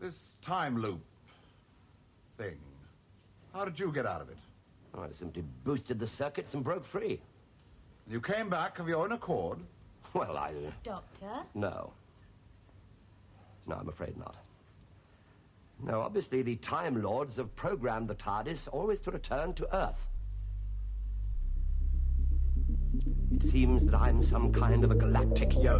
This time loop thing. How did you get out of it? Oh, I simply boosted the circuits and broke free. You came back of your own accord? Well, I. Doctor? No. No, I'm afraid not. No, obviously, the Time Lords have programmed the TARDIS always to return to Earth. It seems that I'm some kind of a galactic yo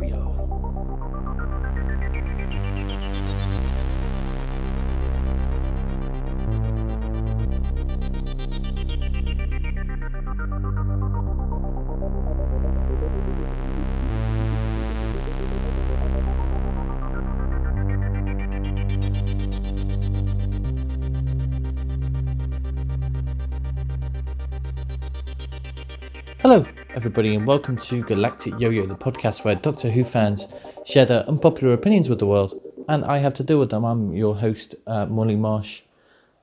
Hello, everybody, and welcome to Galactic Yo-Yo, the podcast where Doctor Who fans share their unpopular opinions with the world, and I have to deal with them. I'm your host, uh, Molly Marsh.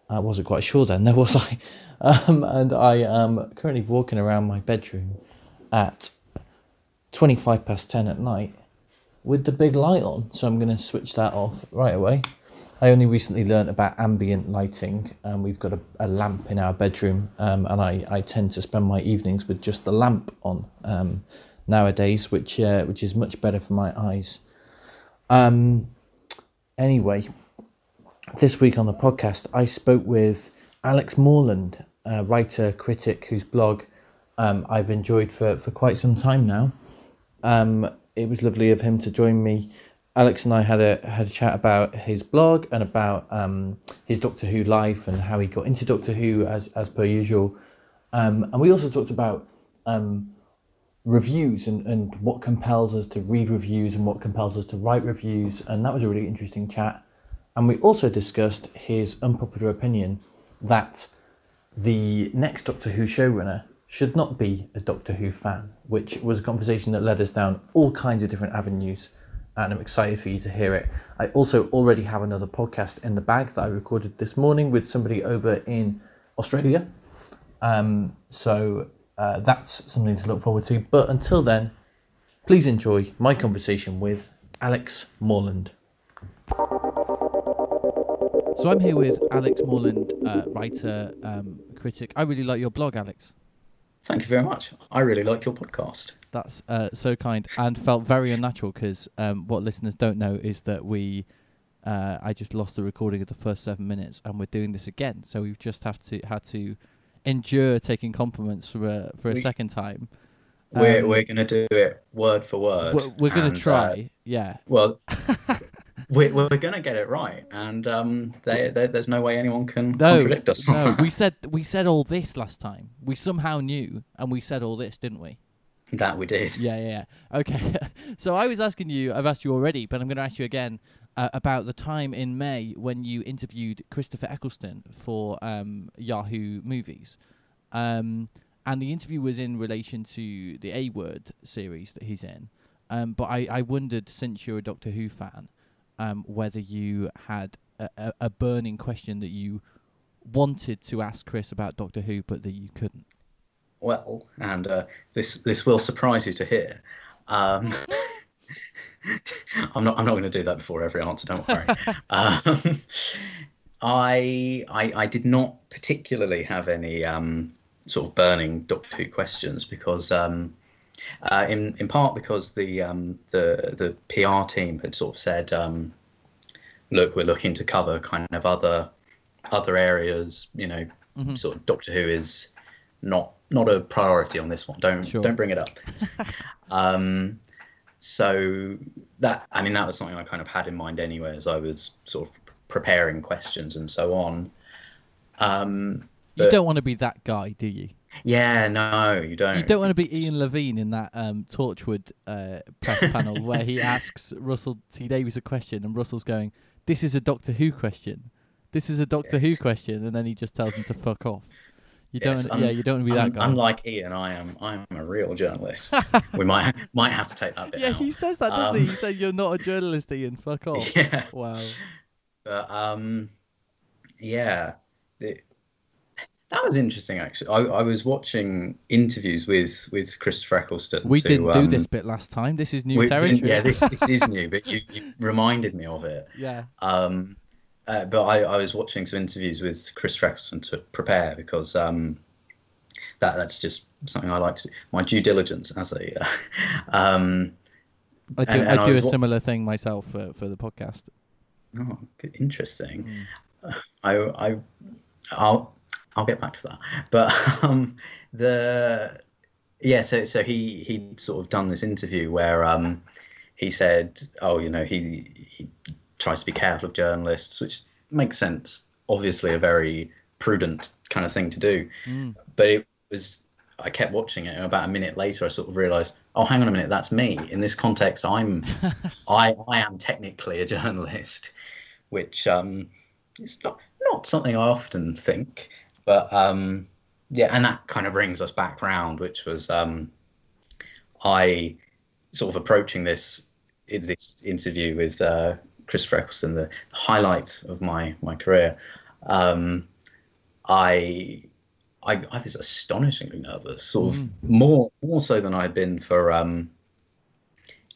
I wasn't quite sure then, there was I? Um, and I am currently walking around my bedroom at 25 past 10 at night with the big light on, so I'm going to switch that off right away. I only recently learned about ambient lighting. Um, we've got a, a lamp in our bedroom, um, and I, I tend to spend my evenings with just the lamp on um, nowadays, which uh, which is much better for my eyes. Um, anyway, this week on the podcast, I spoke with Alex Morland, a writer critic whose blog um, I've enjoyed for, for quite some time now. Um, it was lovely of him to join me. Alex and I had a had a chat about his blog and about um, his Doctor Who life and how he got into Doctor Who as as per usual. Um, and we also talked about um, reviews and, and what compels us to read reviews and what compels us to write reviews. And that was a really interesting chat. And we also discussed his unpopular opinion that the next Doctor Who showrunner should not be a Doctor Who fan, which was a conversation that led us down all kinds of different avenues. And I'm excited for you to hear it. I also already have another podcast in the bag that I recorded this morning with somebody over in Australia. Um, so uh, that's something to look forward to. But until then, please enjoy my conversation with Alex Morland. So I'm here with Alex Morland, uh, writer, um, critic. I really like your blog, Alex. Thank you very much. I really like your podcast. That's uh, so kind and felt very unnatural because um, what listeners don't know is that we, uh, I just lost the recording of the first seven minutes and we're doing this again. So we've just have to had to endure taking compliments for a for a We- second time. We're Um, we're going to do it word for word. We're, we're going and, to try, uh, yeah. well, we're we're going to get it right, and um, they, they, there's no way anyone can No, contradict us. no, we said we said all this last time. We somehow knew, and we said all this, didn't we? that we did. Yeah, yeah, yeah. Okay. so I was asking you, I've asked you already, but I'm going to ask you again uh, about the time in May when you interviewed Christopher Eccleston for um, Yahoo Movies. Um, and the interview was in relation to the A Word series that he's in. Um, but I, I wondered, since you're a Doctor Who fan, um, whether you had a, a, burning question that you wanted to ask Chris about Doctor Who, but that you couldn't. Well, and uh, this this will surprise you to hear. Um, I'm not I'm not going to do that before every answer. Don't worry. um, I, I I did not particularly have any um, sort of burning Doctor Who questions because um, uh, in in part because the um, the the PR team had sort of said, um, look, we're looking to cover kind of other other areas. You know, Mhm. sort of Doctor Who is not not a priority on this one. Don't Sure. don't bring it up. um, so that I mean that was something I kind of had in mind anyway as I was sort of preparing questions and so on. Um, You don't want to be that guy, do you? Yeah, no, you don't. You don't want to be Ian Levine in that um, Torchwood uh, press panel where he asks Russell T Davies a question and Russell's going, "This is a Doctor Who question. This is a Doctor Who question," and then he just tells him to fuck off. You Yes, don't, yeah, you don't want to be Un- that guy. Unlike Ian, I am I'm a real journalist. we might might have to take that bit yeah, out. he says that, doesn't he? Um, He says you're not a journalist, Ian. Fuck off. Yeah, Wow. but um, yeah, it, that was interesting actually. I, I was watching interviews with with Christopher Eccleston. We to, didn't do um, this bit last time. This is new territory. yeah, this this is new, but you, you reminded me of it. yeah. Um, uh, but I, I was watching some interviews with Chris Eccleston to prepare because um, that that's just something I like to do. My due diligence as a. Uh, um, I do, And- and I I do a wa- similar thing myself for, for the podcast. oh, interesting. I I I'll I'll get back to that. But um, the yeah, so so he he'd sort of done this interview where um, he said, oh, you know, he he tries to be careful of journalists, which makes sense. Obviously, a very prudent kind of thing to do. But it was I kept watching it, and about a minute later, I sort of realised, oh, hang on a minute, that's me. In this context, I'm I I am technically a journalist, which um, it's not not something I often think, but um, yeah, and that kind of brings us back round, which was um, I sort of approaching this this interview with uh, Chris Eccleston, the highlight of my my career. Um, I, I I was astonishingly nervous, sort of more more so than I had been for um,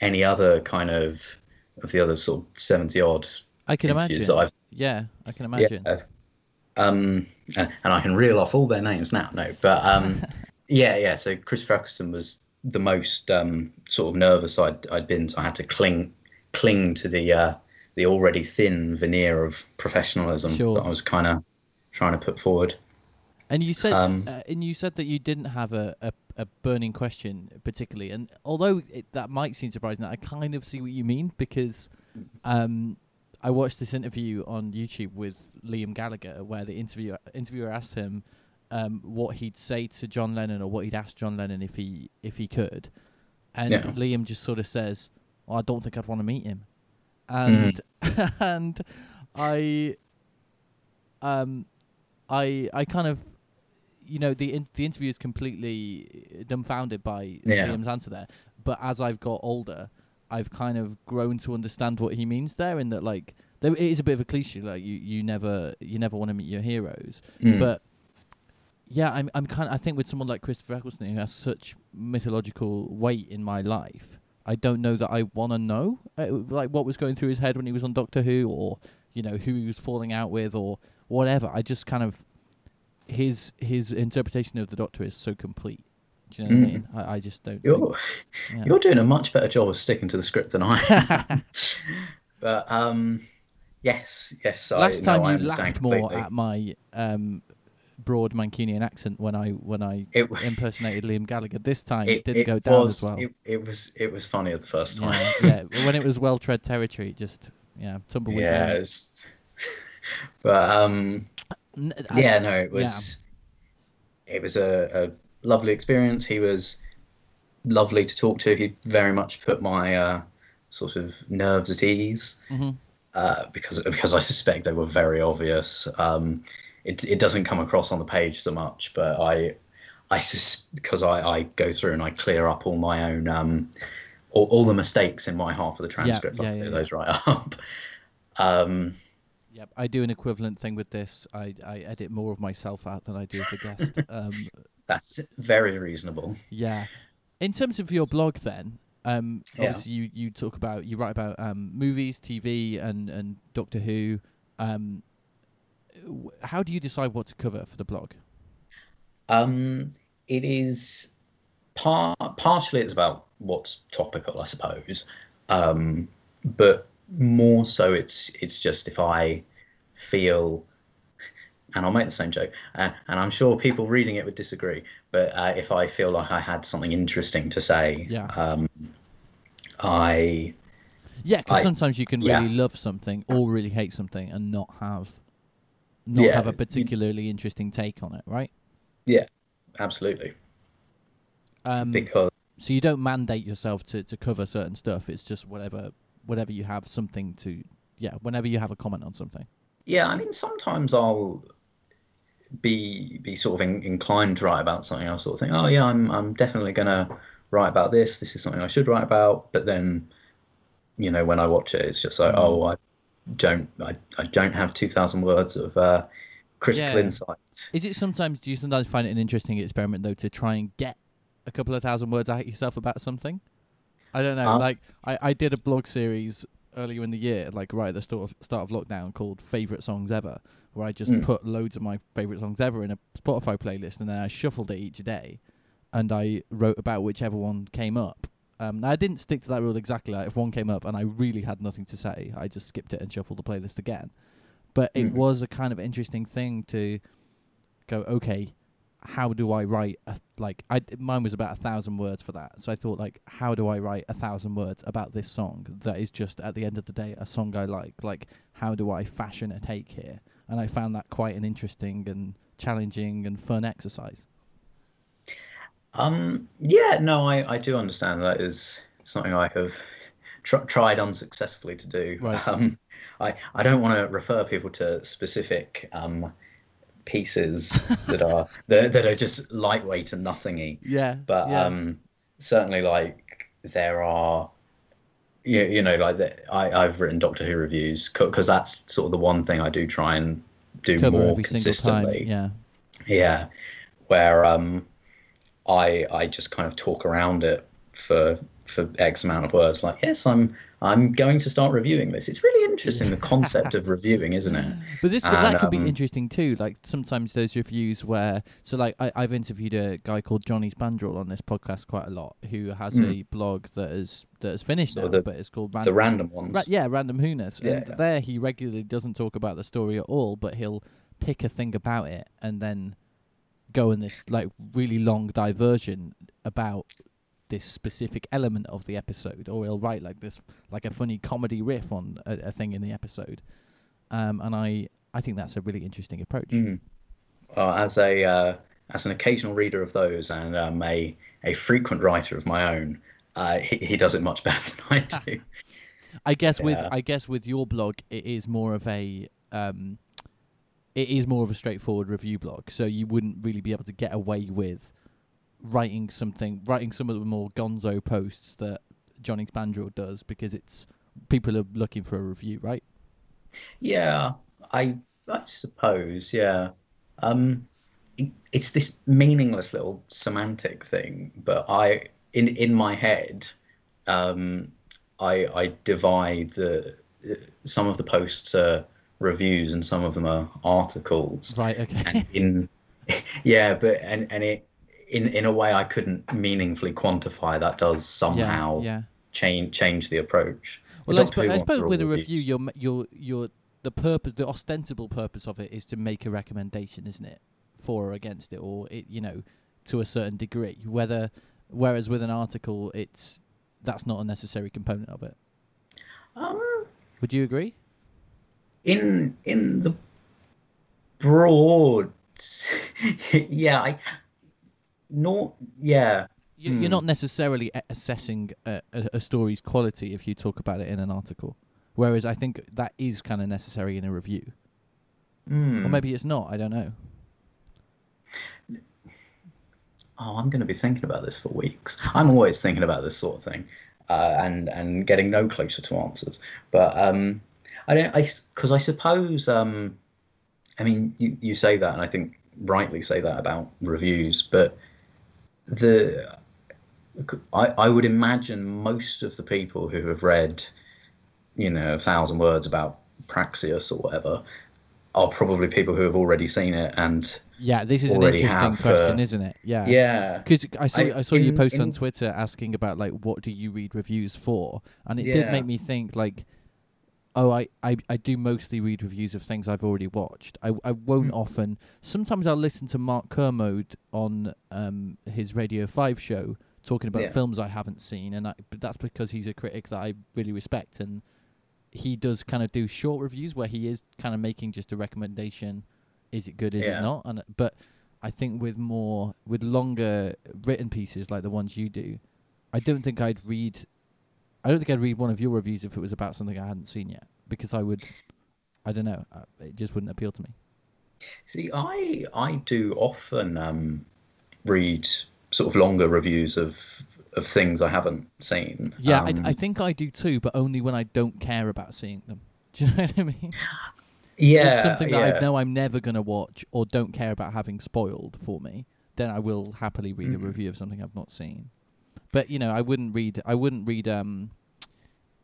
any other kind of of the other sort of seventy odd I can imagine. that I've Yeah, I can imagine. yeah. Um, and, I can reel off all their names now. No, but um, yeah, yeah. So Chris Eccleston was the most um, sort of nervous I'd, I'd been. So I had to cling cling to the uh, the already thin veneer of professionalism Sure. that I was kind of trying to put forward. And you said, Um, uh, and you said that you didn't have a, a, a burning question particularly. And although it, that might seem surprising, I kind of see what you mean because um, I watched this interview on YouTube with Liam Gallagher where the interviewer interviewer asked him um, what he'd say to John Lennon or what he'd ask John Lennon if he if he could, and Yeah. Liam just sort of says, well, "I don't think I'd want to meet him," and and I um I I kind of you know the in, the interview is completely dumbfounded by Yeah. Liam's answer there. But as I've got older, I've kind of grown to understand what he means there, in that like there it is a bit of a cliche, like you you never you never want to meet your heroes, Mm. but. Yeah, I'm. I'm kind. I think with someone like Christopher Eccleston, who has such mythological weight in my life, I don't know that I want to know, uh, like what was going through his head when he was on Doctor Who, or you know who he was falling out with, or whatever. I just kind of his his interpretation of the Doctor is so complete. Do you know what I Mm. mean? I, I just don't. You're think, yeah. you're doing a much better job of sticking to the script than I am. but um, yes, yes. Last I, time no, you laughed more completely. at my um, broad Mancunian accent when I when I It impersonated Liam Gallagher. This time it, it, didn't it go down was, as well. It, it was it was funnier the first time. yeah, yeah. When it was well tread territory, just yeah, tumbleweed. yeah, but um, I- yeah, no, it was it was a, a lovely experience. He was lovely to talk to. He very much put my uh, sort of nerves at ease Mhm. Uh, because because I suspect they were very obvious. Um, it it doesn't come across on the page so much, but I I sus- because I, I go through and I clear up all my own um, all, all the mistakes in my half of the transcript. yeah, I yeah, yeah. those right up. Um, Yep, I do an equivalent thing with this. I I edit more of myself out than I do of the guest. um, that's very reasonable. yeah. In terms of your blog, then, um, Yeah. obviously you, you talk about you write about um, movies, TV, and and Doctor Who. Um, w- how do you decide what to cover for the blog? Um, it is part partially it's about what's topical, I suppose, um, but more so it's it's just if I feel, and I'll make the same joke, uh, and I'm sure people reading it would disagree, but uh, if I feel like I had something interesting to say, Yeah. um, I Yeah, because sometimes you can yeah. really love something or really hate something and not have not Yeah, have a particularly interesting take on it, right? yeah, absolutely Um, because so you don't mandate yourself to, to cover certain stuff. It's just whatever whatever you have something to yeah. Whenever you have a comment on something. Yeah, I mean, sometimes I'll be be sort of in, inclined to write about something. I'll sort of think, oh yeah, I'm I'm definitely gonna write about this. This is something I should write about. But then, you know, when I watch it, it's just like, oh, I don't I, I don't have two thousand words of uh, critical Yeah. insight. Is it sometimes? Do you sometimes find it an interesting experiment though to try and get a couple of thousand words out yourself about something? I don't know. Uh, like I, I did a blog series earlier in the year, like right at the start of, start of lockdown, called "Favorite Songs Ever," where I just Mm. put loads of my favorite songs ever in a Spotify playlist, and then I shuffled it each day, and I wrote about whichever one came up. Um, now I didn't stick to that rule exactly. Like if one came up and I really had nothing to say, I just skipped it and shuffled the playlist again. But it Mhm. was a kind of interesting thing to go, okay, how do I write a like I mine was about a thousand words for that. So I thought like, how do I write a thousand words about this song that is just at the end of the day a song I like? Like, how do I fashion a take here? And I found that quite an interesting and challenging and fun exercise. Um, yeah, no, I, I do understand that is something I have tr tried unsuccessfully to do. Right. Um, I, I don't want to refer people to specific um, pieces that are that, that are just lightweight and nothingy, Yeah, but yeah. um, certainly like there are. You, you know, like the, I, I've written Doctor Who reviews because that's sort of the one thing I do try and do cover more every single time. consistently. Yeah, Yeah, where um, I I just kind of talk around it for for X amount of words. Like, yes, I'm I'm going to start reviewing this. It's really interesting the concept of reviewing, isn't it? But this could, that And, could be um, interesting too. Like sometimes those reviews where, so like I, I've interviewed a guy called Johnny Spandrel on this podcast quite a lot, who has Mm. a blog that is that is finished So now, the- but it's called The Random. random ones. Ra- yeah, Random Who-ness. And Yeah. there he regularly doesn't talk about the story at all, but he'll pick a thing about it and then go in this like really long diversion about this specific element of the episode, or he'll write like this like a funny comedy riff on a, a thing in the episode. Um, and I I think that's a really interesting approach. Mm. Well, as a uh, as an occasional reader of those and um, a a frequent writer of my own, uh, he, he does it much better than I do. I guess with I guess with your blog, it is more of a um, it is more of a straightforward review blog. So you wouldn't really be able to get away with writing something, writing some of the more gonzo posts that Johnny Spandrel does because it's people are looking for a review, right? Yeah, I I suppose, yeah. Um, it, it's this meaningless little semantic thing, but I in in my head, um, I I divide the some of the posts are reviews and some of them are articles, Right. Okay. and in yeah, but and and it in in a way I couldn't meaningfully quantify that does somehow yeah. Yeah. change change the approach. The Well, I, Doctor suppo- Who I suppose with a review, your your your the purpose, the ostensible purpose of it is to make a recommendation, isn't it, for or against it, or it, you know, to a certain degree. Whether, whereas with an article, it's that's not a necessary component of it. Um, Would you agree? in in the broad yeah i not yeah You, You're not necessarily assessing a, a, a story's quality if you talk about it in an article. Whereas I think that is kind of necessary in a review, Hmm. or maybe it's not. I don't know. oh i'm going to be thinking about this for weeks i'm always thinking about this sort of thing uh, and and getting no closer to answers but um i don't i because i suppose um i mean you, you say that and i think rightly say that about reviews but the I, I would imagine most of the people who have read you know a thousand words about praxeus or whatever are probably people who have already seen it and Yeah, this is an interesting have, question, uh, isn't it? Yeah. yeah Because I saw I, I- saw you in- post on Twitter asking about like what do you read reviews for, and it did make me think like, oh, I, I I do mostly read reviews of things I've already watched. I I won't Hmm. often. Sometimes I'll listen to Mark Kermode on um his Radio Five show talking about Yeah. films I haven't seen, and I, but that's because he's a critic that I really respect, and he does kind of do short reviews where he is kind of making just a recommendation. Is it good? Is Yeah. it not? And but I think with more with longer written pieces like the ones you do, I don't think I'd read. I don't think I'd read one of your reviews if it was about something I hadn't seen yet, because I would. I don't know. uh, It just wouldn't appeal to me. See, I I do often um, read sort of longer reviews of of things I haven't seen. Yeah, Um, I, I think I do too, but only when I don't care about seeing them. Do you know what I mean? yeah, it's something that yeah. I know I'm never going to watch or don't care about having spoiled for me, then I will happily read a Mhm. review of something I've not seen. But you know, I wouldn't read. I wouldn't read. Um,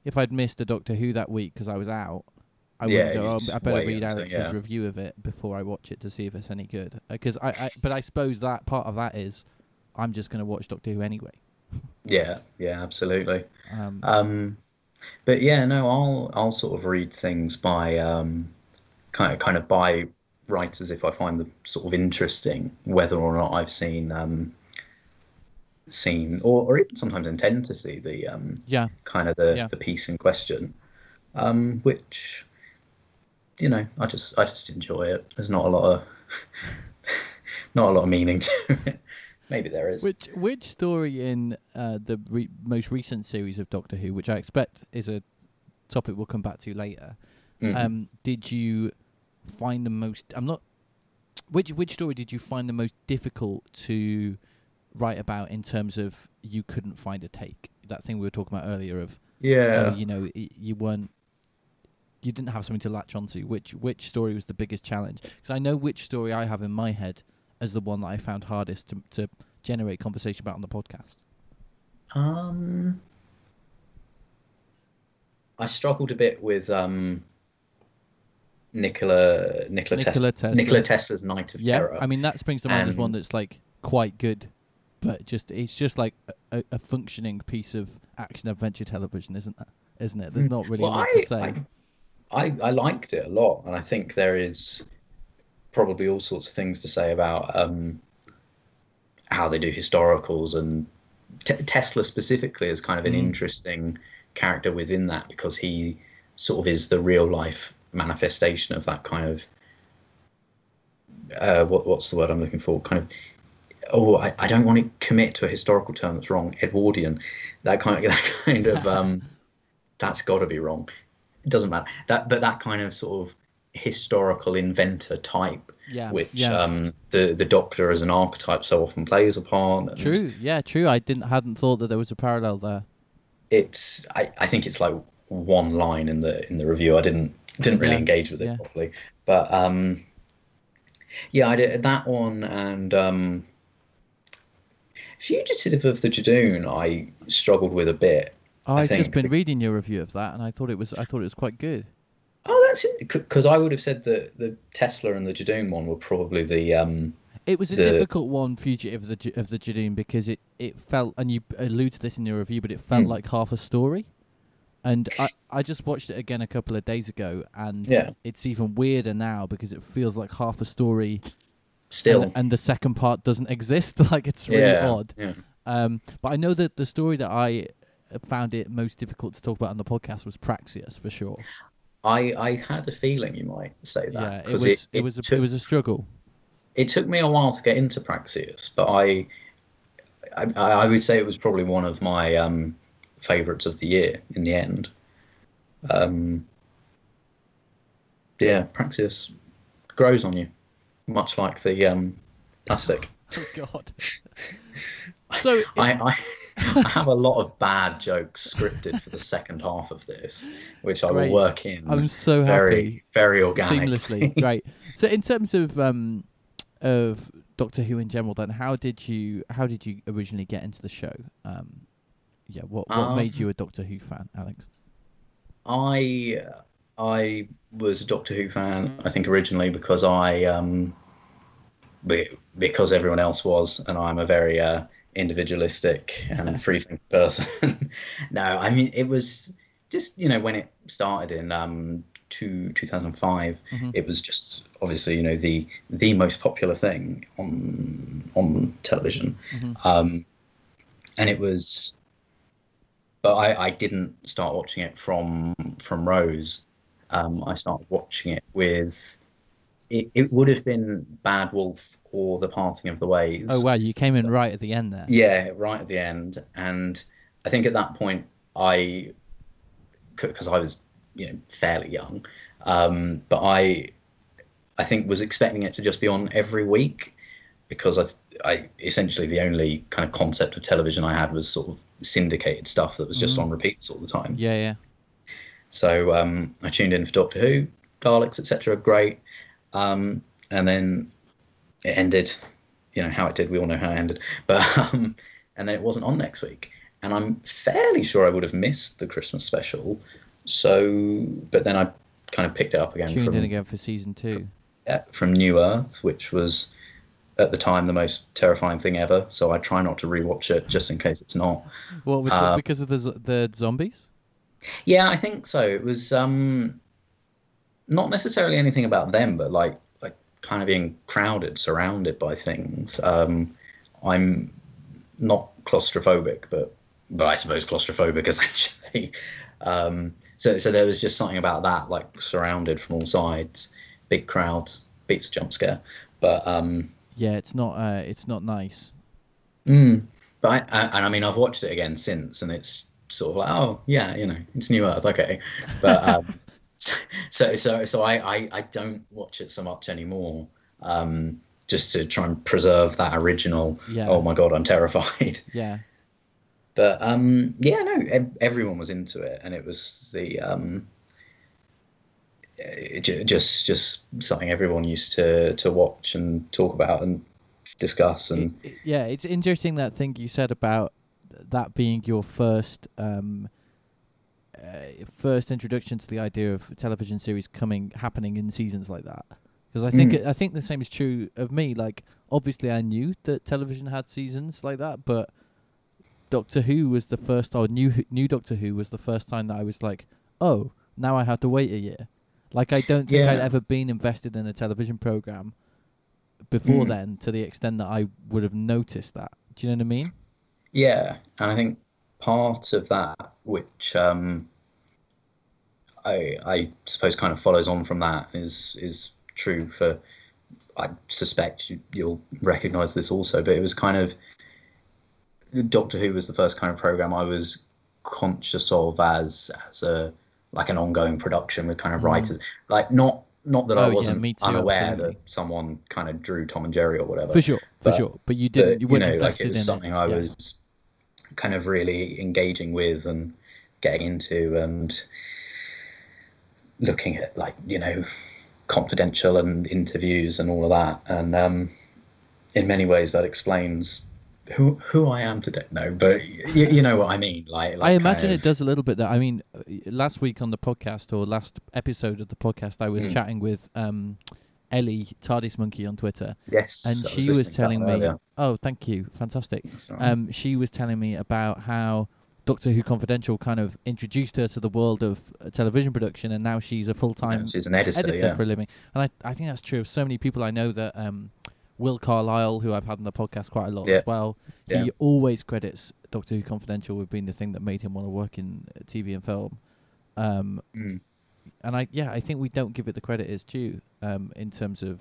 if I'd missed a Doctor Who that week because I was out, I Yeah, wouldn't go. Oh, I better read Alex's yeah. review of it before I watch it to see if it's any good. Because I, I, but I suppose that part of that is, I'm just going to watch Doctor Who anyway. Yeah, yeah, absolutely. Um, Um, but yeah, no, I'll I'll sort of read things by um, kind of kind of by writers if I find them sort of interesting, whether or not I've seen um, seen or, or even sometimes intend to see the um, yeah, kind of the, Yeah. the piece in question, um, which you know I just I just enjoy it. There's not a lot of not a lot of meaning to it. Maybe there is. Which which story in uh, the re- most recent series of Doctor Who, which I expect is a topic we'll come back to later, Mhm. um, did you find the most? I'm not. Which which story did you find the most difficult to write about in terms of you couldn't find a take? That thing we were talking about earlier of yeah. oh, you know you weren't you didn't have something to latch onto. Which which story was the biggest challenge? Because I know which story I have in my head as the one that I found hardest to to generate conversation about on the podcast. Um, I struggled a bit with um, Nikola Nikola, Nikola Tesla, Tesla. Nikola Tesla's Night of Yeah, Terror. I mean that springs to mind as one that's like quite good, but just it's just like a, a functioning piece of action adventure television, isn't that? Isn't it? There's not really well, a lot I, to say. I, I I liked it a lot, and I think there is probably all sorts of things to say about um, how they do historicals and Te- Tesla specifically is kind of an Mm. interesting character within that because he sort of is the real life manifestation of that kind of uh, what what's the word I'm looking for? Kind of oh, I, I don't want to commit to a historical term that's wrong. Edwardian, that kind of that kind of um, that's got to be wrong. It doesn't matter that, but that kind of sort of historical inventor type, yeah, which yeah. um, the the Doctor as an archetype so often plays a part. and true. Yeah, true. I didn't hadn't thought that there was a parallel there. It's I, I think it's like one line in the in the review. I didn't didn't really Yeah, engage with it yeah. properly, but um, yeah, I did that one and um, Fugitive of the Judoon. I struggled with a bit. I I've just been reading your review of that, and I thought it was I thought it was quite good. Oh, that's. Because I would have said that the Tesla and the Judoon one were probably the um, It was a The- difficult one, Fugitive of the of the Judoon, because it, it felt, and you allude to this in your review, but it felt Hmm. like half a story. And I, I just watched it again a couple of days ago, and Yeah. it's even weirder now because it feels like half a story, still. and, and the second part doesn't exist. like it's really yeah, odd. Yeah. Um, but I know that the story that I found it most difficult to talk about on the podcast was Praxeus for sure. I I had a feeling you might say that. yeah, it was it, was a, took, it was a struggle. it took me a while to get into Praxeus, but I, I, I would say it was probably one of my um, favorites of the year in the end. Um, yeah, Praxeus grows on you, much like the um, plastic. Oh God. so I, I, I have a lot of bad jokes scripted for the second half of this, which I Great. will work in I'm so happy. very, very organic. seamlessly. Great. So in terms of um of Doctor Who in general, then how did you how did you originally get into the show? Um, yeah, what what made Um, you a Doctor Who fan, Alex? I I was a Doctor Who fan. I think originally because I um because everyone else was, and I'm a very uh, individualistic and free thinking person. no, I mean it was just you know when it started in um two, 2005 Mhm. it was just obviously you know the the most popular thing on on television Mhm. um and it was but I, I didn't start watching it from from Rose. Um, I started watching it with it, it would have been Bad Wolf or The Parting of the Ways. Oh wow, you came in right at the end there. Yeah, right at the end, and I think at that point I, because I was you know fairly young, um, but I, I think was expecting it to just be on every week, because I, I essentially the only kind of concept of television I had was sort of syndicated stuff that was just Mm. on repeats all the time. Yeah, yeah. So um, I tuned in for Doctor Who, Daleks, etc. Great, um, and then it ended. You know how it did. We all know how it ended. But um, and then it wasn't on next week, and I'm fairly sure I would have missed the Christmas special. So, but then I kind of picked it up again Tuned from in again for season two. yeah, from New Earth, which was at the time the most terrifying thing ever. So I try not to rewatch it just in case it's not. Well, Uh, because of the z- the zombies. Yeah, I think so. It was um, not necessarily anything about them, but like like kind of being crowded, surrounded by things. Um, I'm not claustrophobic, but but I suppose claustrophobic essentially. Um, so so there was just something about that, like surrounded from all sides, big crowds, beats a jump scare. But um, Yeah, it's not. Uh, it's not nice. Mm. But I, I, and I mean, I've watched it again since, and it's sort of like, oh yeah, you know, it's New Earth, okay. But um, so so so I, I I don't watch it so much anymore, um, just to try and preserve that original. Yeah. Oh my god, I'm terrified. Yeah. But um, yeah, no, ev- everyone was into it, and it was the um, eh, just just something everyone used to to watch and talk about and discuss and. Yeah, it's interesting that thing you said about that being your first um, uh, first introduction to the idea of television series coming happening in seasons like that. Because I think Mm. it, I think the same is true of me. Like, obviously, I knew that television had seasons like that, but Doctor Who was the first, or new new Doctor Who was the first time that I was like, oh, now I have to wait a year. Like, I don't think I'd ever been invested in a television program before Mm. then to the extent that I would have noticed that. Do you know what I mean? Yeah, and I think part of that, which um, I I suppose kind of follows on from that, is is true for. I suspect you, you'll recognise this also, but it was kind of Doctor Who was the first kind of program I was conscious of as as a like an ongoing production with kind of Mm. writers, like not not that Oh, I wasn't me too, unaware absolutely. that someone kind of drew Tom and Jerry or whatever For sure, for but- sure. But you didn't. but, you you know, like it was in something it. I Yeah. was kind of really engaging with and getting into and looking at like you know confidential and interviews and all of that and um, in many ways that explains who who I am today. No, but you, you know what I mean. Like, like I imagine kind it does a little bit. That I mean, last week on the podcast or last episode of the podcast, I was Mm. chatting with um, Ellie Tardis Monkey on Twitter, Yes, and she was that telling me, earlier. "Oh, thank you, fantastic." Um, she was telling me about how Doctor Who Confidential kind of introduced her to the world of uh, television production, and now she's a full time Yeah, she's an editor. editor yeah. for a living. And I, I think that's true of so many people I know that um, Will Carlisle, who I've had on the podcast quite a lot Yeah. as well, he always credits Doctor Who Confidential with being the thing that made him want to work in uh, TV and film. Um, Mm. and I, yeah, I think we don't give it the credit it's due um, in terms of,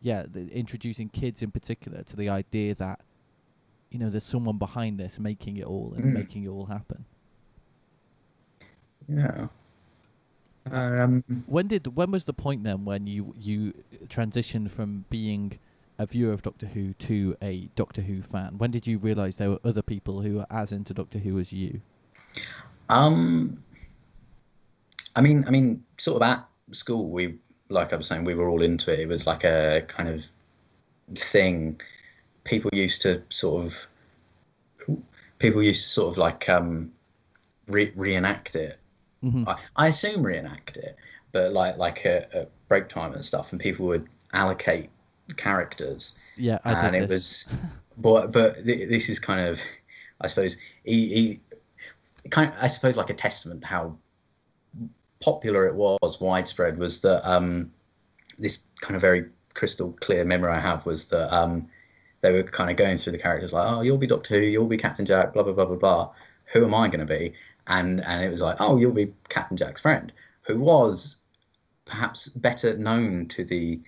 yeah, the, introducing kids in particular to the idea that, you know, there's someone behind this making it all and Mm. making it all happen. Yeah. Um, When did when was the point then when you you transitioned from being a viewer of Doctor Who to a Doctor Who fan? When did you realise there were other people who were as into Doctor Who as you? Um, I mean, I mean, sort of at school, we, like I was saying, we were all into it. It was like a kind of thing. People used to sort of, people used to sort of like um, re- reenact it. Mhm. I, I assume reenact it, but like like a, at break time and stuff, and people would allocate characters Yeah, I and it this. was but but th- this is kind of i suppose he, he kind of, i suppose like a testament to how popular it was widespread was that um this kind of very crystal clear memory i have was that um they were kind of going through the characters like oh you'll be doctor who you'll be captain jack blah blah blah blah blah. Who am i going to be? And and it was like oh you'll be captain jack's friend who was perhaps better known to the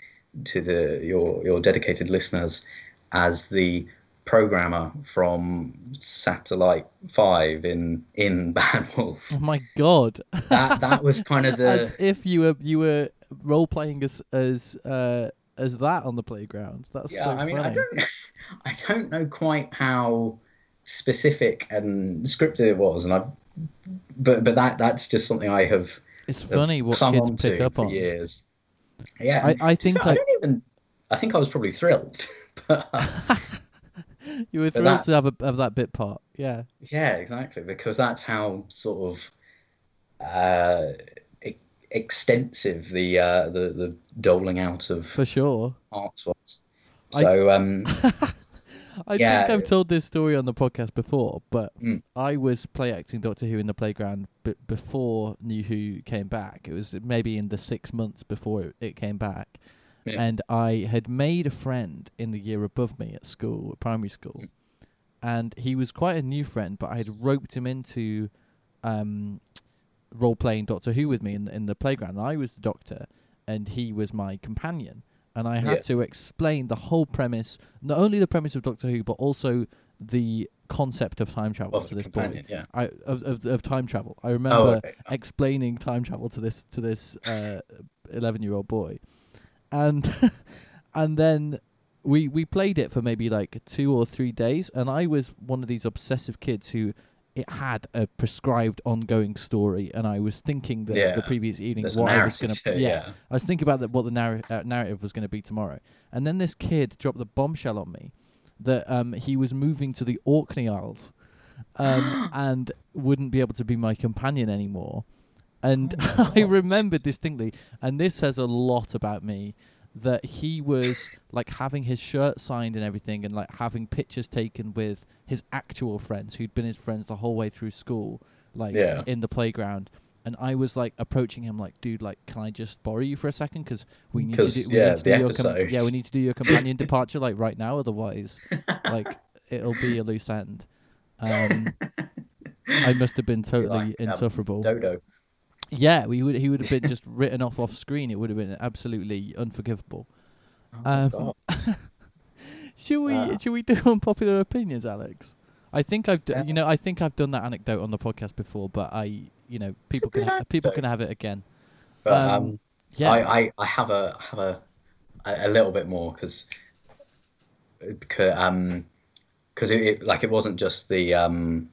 to the your your dedicated listeners as the programmer from Satellite Five in in Bad Wolf. Oh my god! That that was kind of the as if you were you were role playing as as uh, as that on the playground. That's yeah. so I mean, I don't I don't know quite how specific and scripted it was, and I but but that that's just something I have It's have funny what kids pick up on. years. Yeah, I- I think I I- don't even. I think I was probably thrilled, but uh, you were thrilled that- to have a, have that bit part. Yeah. Yeah, exactly, because that's how sort of uh, e- extensive the uh, the the doling out of For sure. arts was. I- So um, I Yeah. think I've told this story on the podcast before, but Mm. I was play acting Doctor Who in the playground b- before New Who came back. It was maybe in the six months before it, it came back. Yeah. And I had made a friend in the year above me at school, at primary school. Mm. And he was quite a new friend, but I had roped him into um, role playing Doctor Who with me in, in the playground. I was the doctor, and he was my companion. And I had Yeah. to explain the whole premise, not only the premise of Doctor Who, but also the concept of time travel of to this boy. yeah. I, of, of of time travel. I remember Oh, okay. explaining time travel to this to this eleven year old boy, and and then we we played it for maybe like two or three days, and I was one of these obsessive kids who it had a prescribed ongoing story, and I was thinking that Yeah. the previous evening There's what I was gonna yeah, yeah. I was thinking about the, what the narr- uh, narrative was going to be tomorrow, and then this kid dropped the bombshell on me that um, he was moving to the Orkney Isles um, and wouldn't be able to be my companion anymore. And Oh I remember distinctly, and this says a lot about me, that he was like having his shirt signed and everything, and like having pictures taken with his actual friends who'd been his friends the whole way through school, like Yeah. in the playground. And I was like approaching him, like, dude, like, can I just borrow you for a second? Because we need to do, we yeah, need to do your com- yeah, we need to do your companion departure like right now, otherwise, like, it'll be a loose end. Um, I must have been totally like, um, insufferable. Dodo. Yeah, we would. He would have been just written off off screen. It would have been absolutely unforgivable. Oh, Um, Should we? Ah. Should we do unpopular opinions, Alex? I think I've, d- Yeah. you know, I think I've done that anecdote on the podcast before, but I, you know, people can ha- people can have it again. But um, um, Yeah, I, I, I have a have a a a little bit more because because um because it, it like it wasn't just the um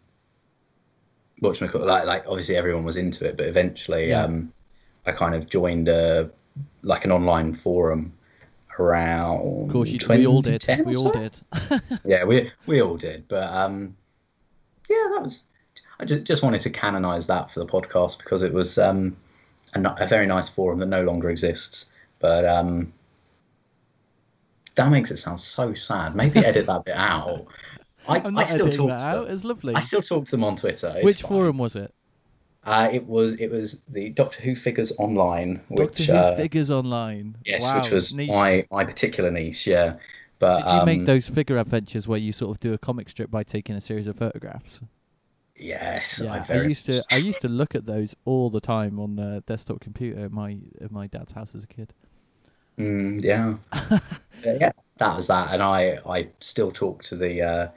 what like like obviously everyone was into it but eventually Yeah. um I kind of joined a like an online forum around of course, you, we all did. We all did. yeah we we all did but um yeah that was i just, just wanted to canonize that for the podcast because it was um a, a very nice forum that no longer exists but um that makes it sound so sad maybe edit that bit out i, I'm I still talk that to them. It's lovely. i still talk to them on twitter it's Which fine. forum was it? uh it was it was the doctor who figures online which Doctor Who uh, figures online. yes wow, which was niche. my my particular niche yeah but Did you make um, those figure adventures where you sort of do a comic strip by taking a series of photographs? yes Yeah, I, very used to. I used to look at those all the time on the desktop computer at my at my dad's house as a kid. Mm, yeah. yeah, yeah, that was that, and I I still talk to the uh,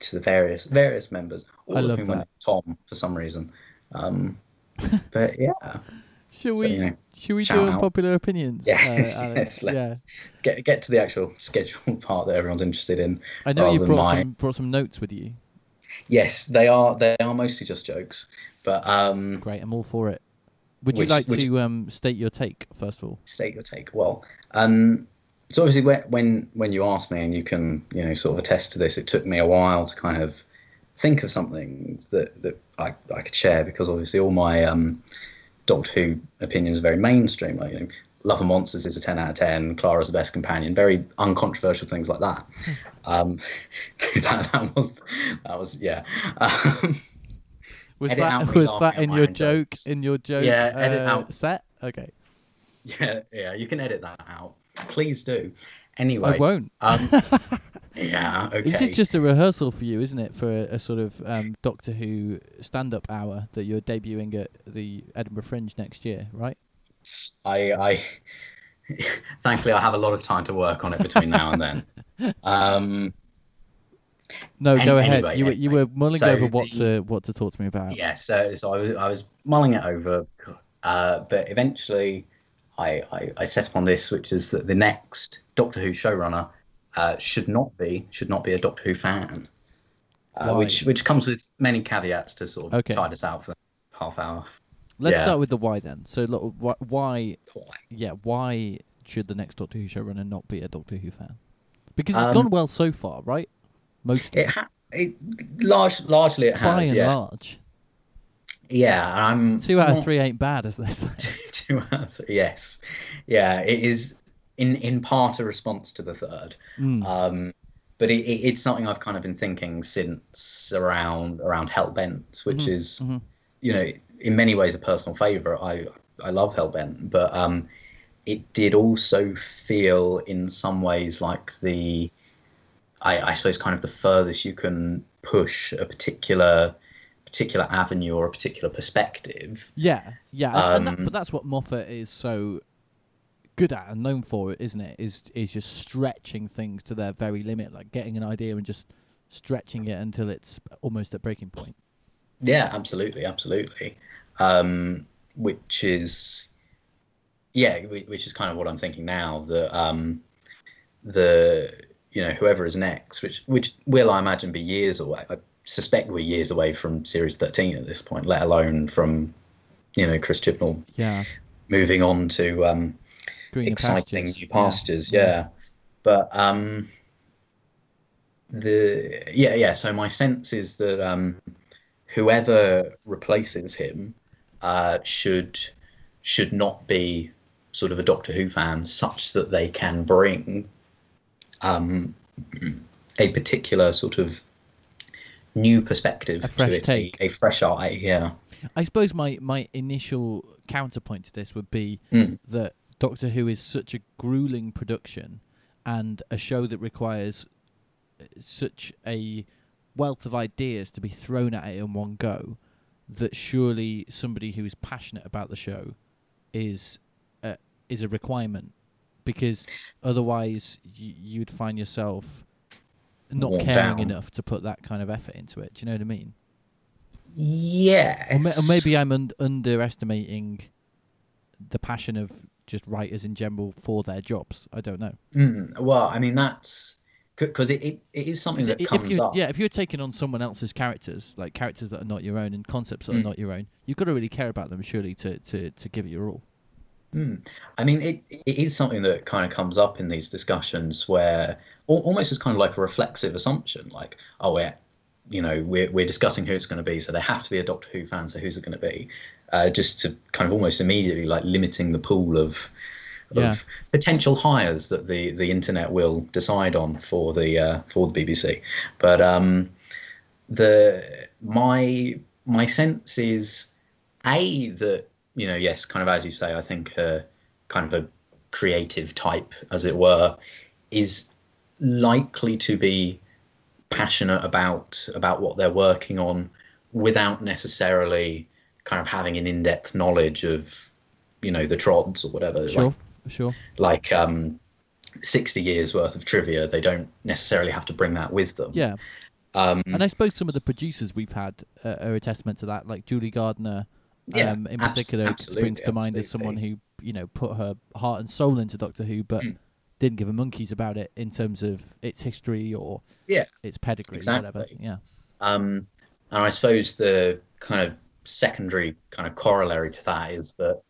to the various various members, all I of whom are that. Tom for some reason. Um, but yeah, Should So, we? you know, should we do out. unpopular opinions? Yes, uh, yes, let's- yeah. get get to the actual schedule part that everyone's interested in. I know you brought my- some brought some notes with you. Yes, they are they are mostly just jokes, but um, Great, I'm all for it. Would you Which- like which- to um, state your take first of all? state your take. Well, um, so obviously when when when you asked me, and you can you know sort of attest to this, it took me a while to kind of think of something that that I, I could share because obviously all my um, Doctor Who opinions are very mainstream. Like you know, Love and Monsters is a ten out of ten. Clara's the best companion. Very uncontroversial things like that. um, that, that was that was yeah. Um, Was that was that in your joke jokes. in your joke Yeah, edit uh, out. set? Okay, yeah, yeah. You can edit that out. Please do. Anyway, I won't. Um, yeah. Okay. This is just a rehearsal for you, isn't it? For a, a sort of um, Doctor Who stand-up hour that you're debuting at the Edinburgh Fringe next year, right? I, I thankfully I have a lot of time to work on it between now and then. Um, No, Any- go ahead. anyway, you were you were mulling So over what the- to what to talk to me about. yeah, so so I was I was mulling it over, uh, but eventually I, I I set upon this, which is that the next Doctor Who showrunner uh, should not be should not be a Doctor Who fan, uh, which which comes with many caveats to sort of Okay. tide us out for the next half hour. Let's Yeah. start with the why then. So, look, why? Why? Yeah, why should the next Doctor Who showrunner not be a Doctor Who fan? Because it's Um, gone well so far, right? Most It, ha- it large, largely it has. by and yeah, large. Yeah. I'm Two out of three ain't bad, as they say. two out of three. Yes, yeah. It is in in part a response to the third, Mm. um, but it, it, it's something I've kind of been thinking since around around Hellbent, which Mhm, is mhm. you know in many ways a personal favorite. I I love Hellbent, but um, it did also feel in some ways like the I, I suppose kind of the furthest you can push a particular particular avenue or a particular perspective. Yeah, yeah, and that, Um, but that's what Moffat is so good at and known for, isn't it? Is is just stretching things to their very limit, like getting an idea and just stretching it until it's almost at breaking point. Yeah, absolutely, absolutely. Um, which is, yeah, which is kind of what I'm thinking now. That um, the you know whoever is next, which which will I imagine be years away. I suspect we're years away from Series 13 at this point, let alone from you know Chris Chibnall Yeah, moving on to um, greener exciting pastures. new Yeah. pastures. Yeah, but um, the yeah yeah. So my sense is that um, whoever replaces him uh, should should not be sort of a Doctor Who fan, such that they can bring um, a particular sort of new perspective A fresh to it, take. A, a fresh eye. Yeah. I suppose my my initial counterpoint to this would be Mm. that Doctor Who is such a grueling production and a show that requires uh, such a wealth of ideas to be thrown at it in one go that surely somebody who is passionate about the show is uh, is a requirement because otherwise y- you'd find yourself not Worn caring down. enough to put that kind of effort into it. Do you know what I mean? Yeah. Or, ma- or maybe I'm un- underestimating the passion of just writers in general for their jobs. I don't know. Mm, well, I mean that's because it, it, it is something that i- if comes you up. yeah, if you're taking on someone else's characters, like characters that are not your own and concepts that are Mm. not your own, you've got to really care about them, surely, to to to give it your all. Mm. I mean, it, it is something that kind of comes up in these discussions where al- almost as kind of like a reflexive assumption, like, oh, yeah, you know, we're, we're discussing who it's going to be, so they have to be a Doctor Who fan, so who's it going to be? Uh, just to kind of almost immediately like limiting the pool of of Yeah. potential hires that the, the internet will decide on for the uh, for the BBC. But um, the my my sense is a that you know yes kind of as you say i think uh, kind of a creative type as it were is likely to be passionate about about what they're working on without necessarily kind of having an in-depth knowledge of you know the trods or whatever Sure, like, sure. like um 60 years worth of trivia they don't necessarily have to bring that with them Yeah, um and I suppose some of the producers we've had uh, are a testament to that. Like Julie Gardner, Yeah, um, in particular, absolutely, springs to mind as someone who you know put her heart and soul into Doctor Who, but Mm. didn't give a monkeys about it in terms of its history or yeah its pedigree, or whatever. Exactly. Yeah. Um, and I suppose the kind of secondary kind of corollary to that is that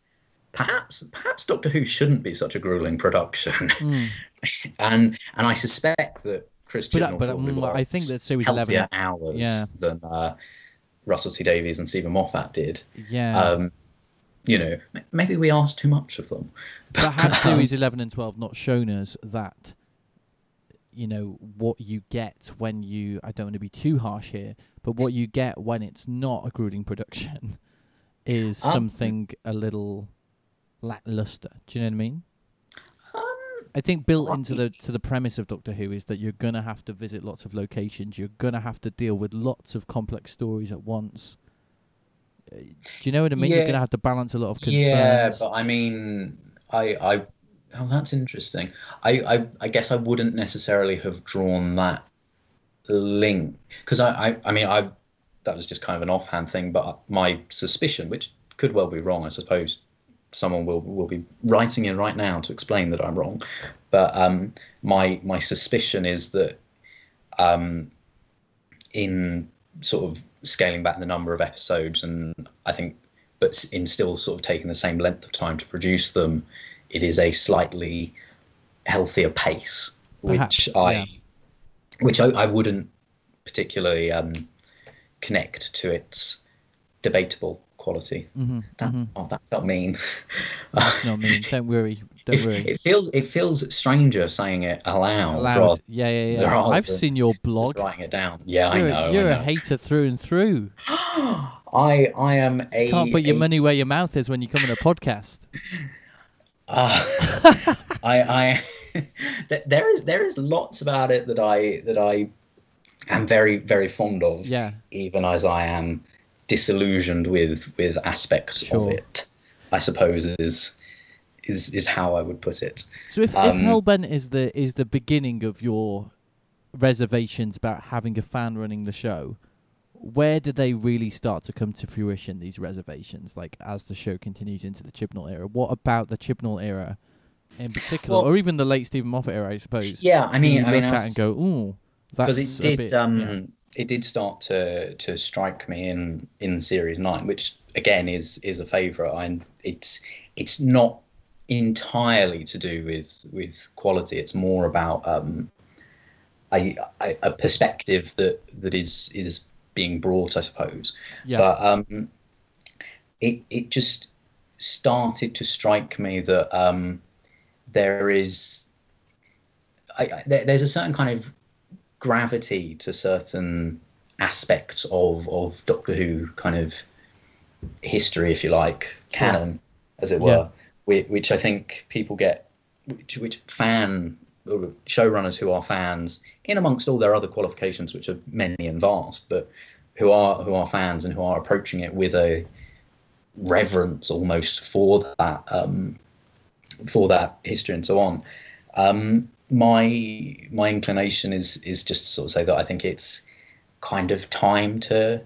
perhaps perhaps Doctor Who shouldn't be such a grueling production, Mm. and and I suspect that Chris But, Chibnall but probably um, I think that series 11 hours Yeah. than uh, Russell T Davies and Steven Moffat did. Yeah. Um, you know, maybe we asked too much of them. but had series 11 and 12 not shown us that you know what you get when you i don't want to be too harsh here but what you get when it's not a grueling production is Um, something a little lackluster do you know what i mean Um, i think built into the to the premise of doctor who is that you're gonna have to visit lots of locations you're gonna have to deal with lots of complex stories at once Uh, do you know what i mean you're gonna have to balance a lot of concerns Yeah, but I mean, I, I, oh, that's interesting. I, I, I guess I wouldn't necessarily have drawn that link because I, I, I mean, I, that was just kind of an offhand thing, but my suspicion, which could well be wrong, I suppose. Someone will, will be writing in right now to explain that I'm wrong, but um, my my suspicion is that um, in sort of scaling back the number of episodes, and I think, but in still sort of taking the same length of time to produce them, it is a slightly healthier pace, Perhaps, which I, yeah. which I, I wouldn't particularly um, connect to its debatable quality. Mm-hmm, That oh, that felt mean. That's not mean. Don't worry. Don't it, worry. it feels it feels stranger saying it aloud, Loud. rather Yeah, yeah, yeah. I've seen your blog. writing it down. Yeah, You're, I know. a, you're I a know. hater through and through. I I am a Can't put your a- money where your mouth is when you come on a podcast. Ah, I, I, there is there is lots about it that I that I am very very fond of. Yeah. Even as I am disillusioned with with aspects Sure. of it, I suppose is is is how I would put it. So if, Um, if Hell Bent is the is the beginning of your reservations about having a fan running the show, where do they really start to come to fruition? These reservations, like as the show continues into the Chibnall era, what about the Chibnall era in particular, Well- or even the late Steven Moffat era? I suppose. Yeah, I mean, I mean, look I at and go, ooh, that's because it did bit- um yeah. It did start to to strike me in in series nine which again is is a favorite. And it's it's not entirely to do with with quality. It's more about um a, a, a perspective that that is is being brought i suppose. Yeah, but um it it just started to strike me that um there is I, I, there, there's a certain kind of gravity to certain aspects of of Doctor Who kind of history, if you like, canon, as it Yeah. were, which, which I think people get, which, which fan or showrunners who are fans, in amongst all their other qualifications, which are many and vast, but who are who are fans and who are approaching it with a reverence almost for that um, for that history and so on. Um, my my inclination is is just to sort of say that I think it's kind of time to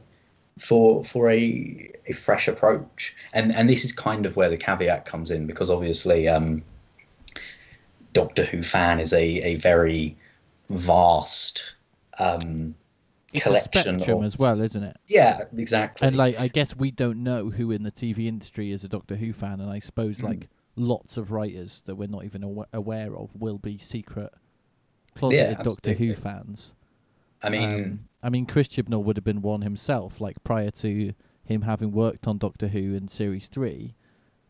for for a a fresh approach, and and this is kind of where the caveat comes in because obviously um, Doctor Who fan is a a very vast um, it's a collection spectrum of- as well, isn't it? yeah exactly And like, I guess we don't know who in the TV industry is a Doctor Who fan, and I suppose Hmm. like lots of writers that we're not even awa- aware of will be secret, closeted Doctor Who fans. I mean. Um, I mean, Chris Chibnall would have been one himself, like prior to him having worked on Doctor Who in series three.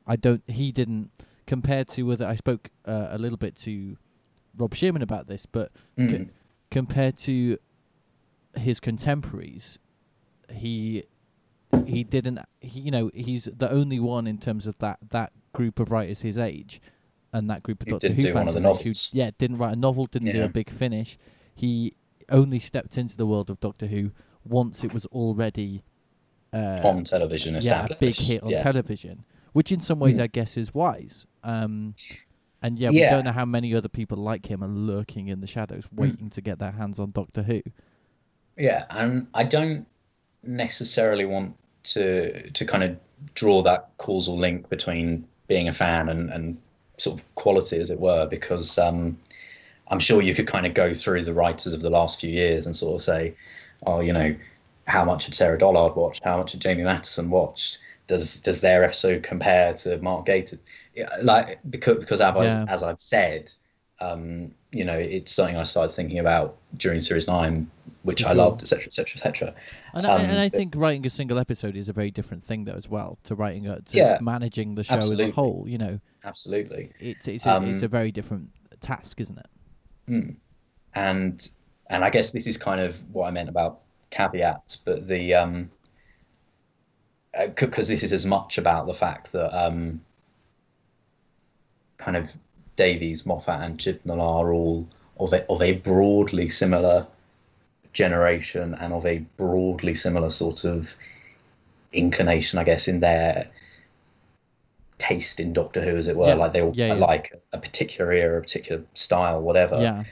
I don't. He didn't. Compared to other, I spoke uh, a little bit to Rob Shearman about this, but c- mm, compared to his contemporaries, he he didn't. He, you know, he's the only one in terms of that that group of writers his age, and that group of Doctor Who do one fans of the who, yeah, didn't write a novel, didn't do a big finish. He only stepped into the world of Doctor Who once it was already uh, on television yeah, a big hit on yeah. television, which in some ways Mm. I guess is wise. Um, and yeah, Yeah. we don't know how many other people like him are lurking in the shadows, Hmm. waiting to get their hands on Doctor Who. Yeah, and I don't necessarily want to to kind of draw that causal link between being a fan and, and sort of quality, as it were, because um, I'm sure you could kind of go through the writers of the last few years and sort of say, oh, you know, how much had Sarah Dollard watched? How much had Jamie Mathieson watched? Does does their episode compare to Mark Gatiss? Like because because as, Yeah. I've, as I've said, um, you know, it's something I started thinking about during series nine, which For I loved, etc., etc., etc. And, I, and Um, I think writing a single episode is a very different thing, though, as well, to writing a, to Yeah, managing the show as a whole. You know, Absolutely. it's it's a, it's Um, a very different task, isn't it? Mm. And and I guess this is kind of what I meant about caveats, but the um because this is as much about the fact that um kind of Davies, Moffat, and Chibnall are all of a, of a broadly similar generation and of a broadly similar sort of inclination, I guess, in their taste in Doctor Who, as it were. Yeah, Like they all yeah, yeah. like a particular era, a particular style, whatever. yeah,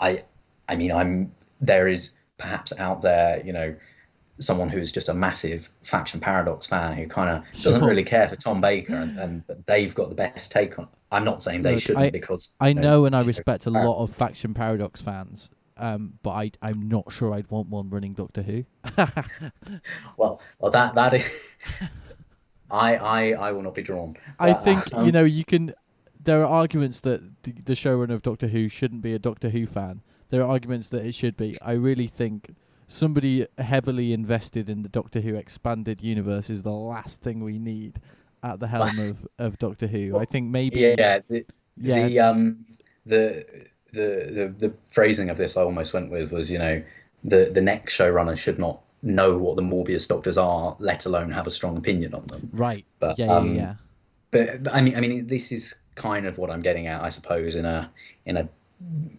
I I mean I'm there is perhaps out there, you know, someone who's just a massive faction paradox fan who kind of doesn't really care for Tom Baker and, and but they've got the best take on I'm not saying they Look, shouldn't I- because I know, and I respect a lot of faction paradox fans. Um, but I I'm not sure I'd want one running Doctor Who. well well that that is I I I will not be drawn. I think um, you know you can. There are arguments that the, the showrunner of Doctor Who shouldn't be a Doctor Who fan. There are arguments that it should be. I really think somebody heavily invested in the Doctor Who expanded universe is the last thing we need at the helm of, of Doctor Who. I think maybe Yeah, the, Yeah. the um the, the the the phrasing of this I almost went with was you know the the next showrunner should not know what the Morbius doctors are, let alone have a strong opinion on them. right. But, yeah, yeah, um, yeah. But, but I mean, I mean, this is kind of what I'm getting at, I suppose, in a in a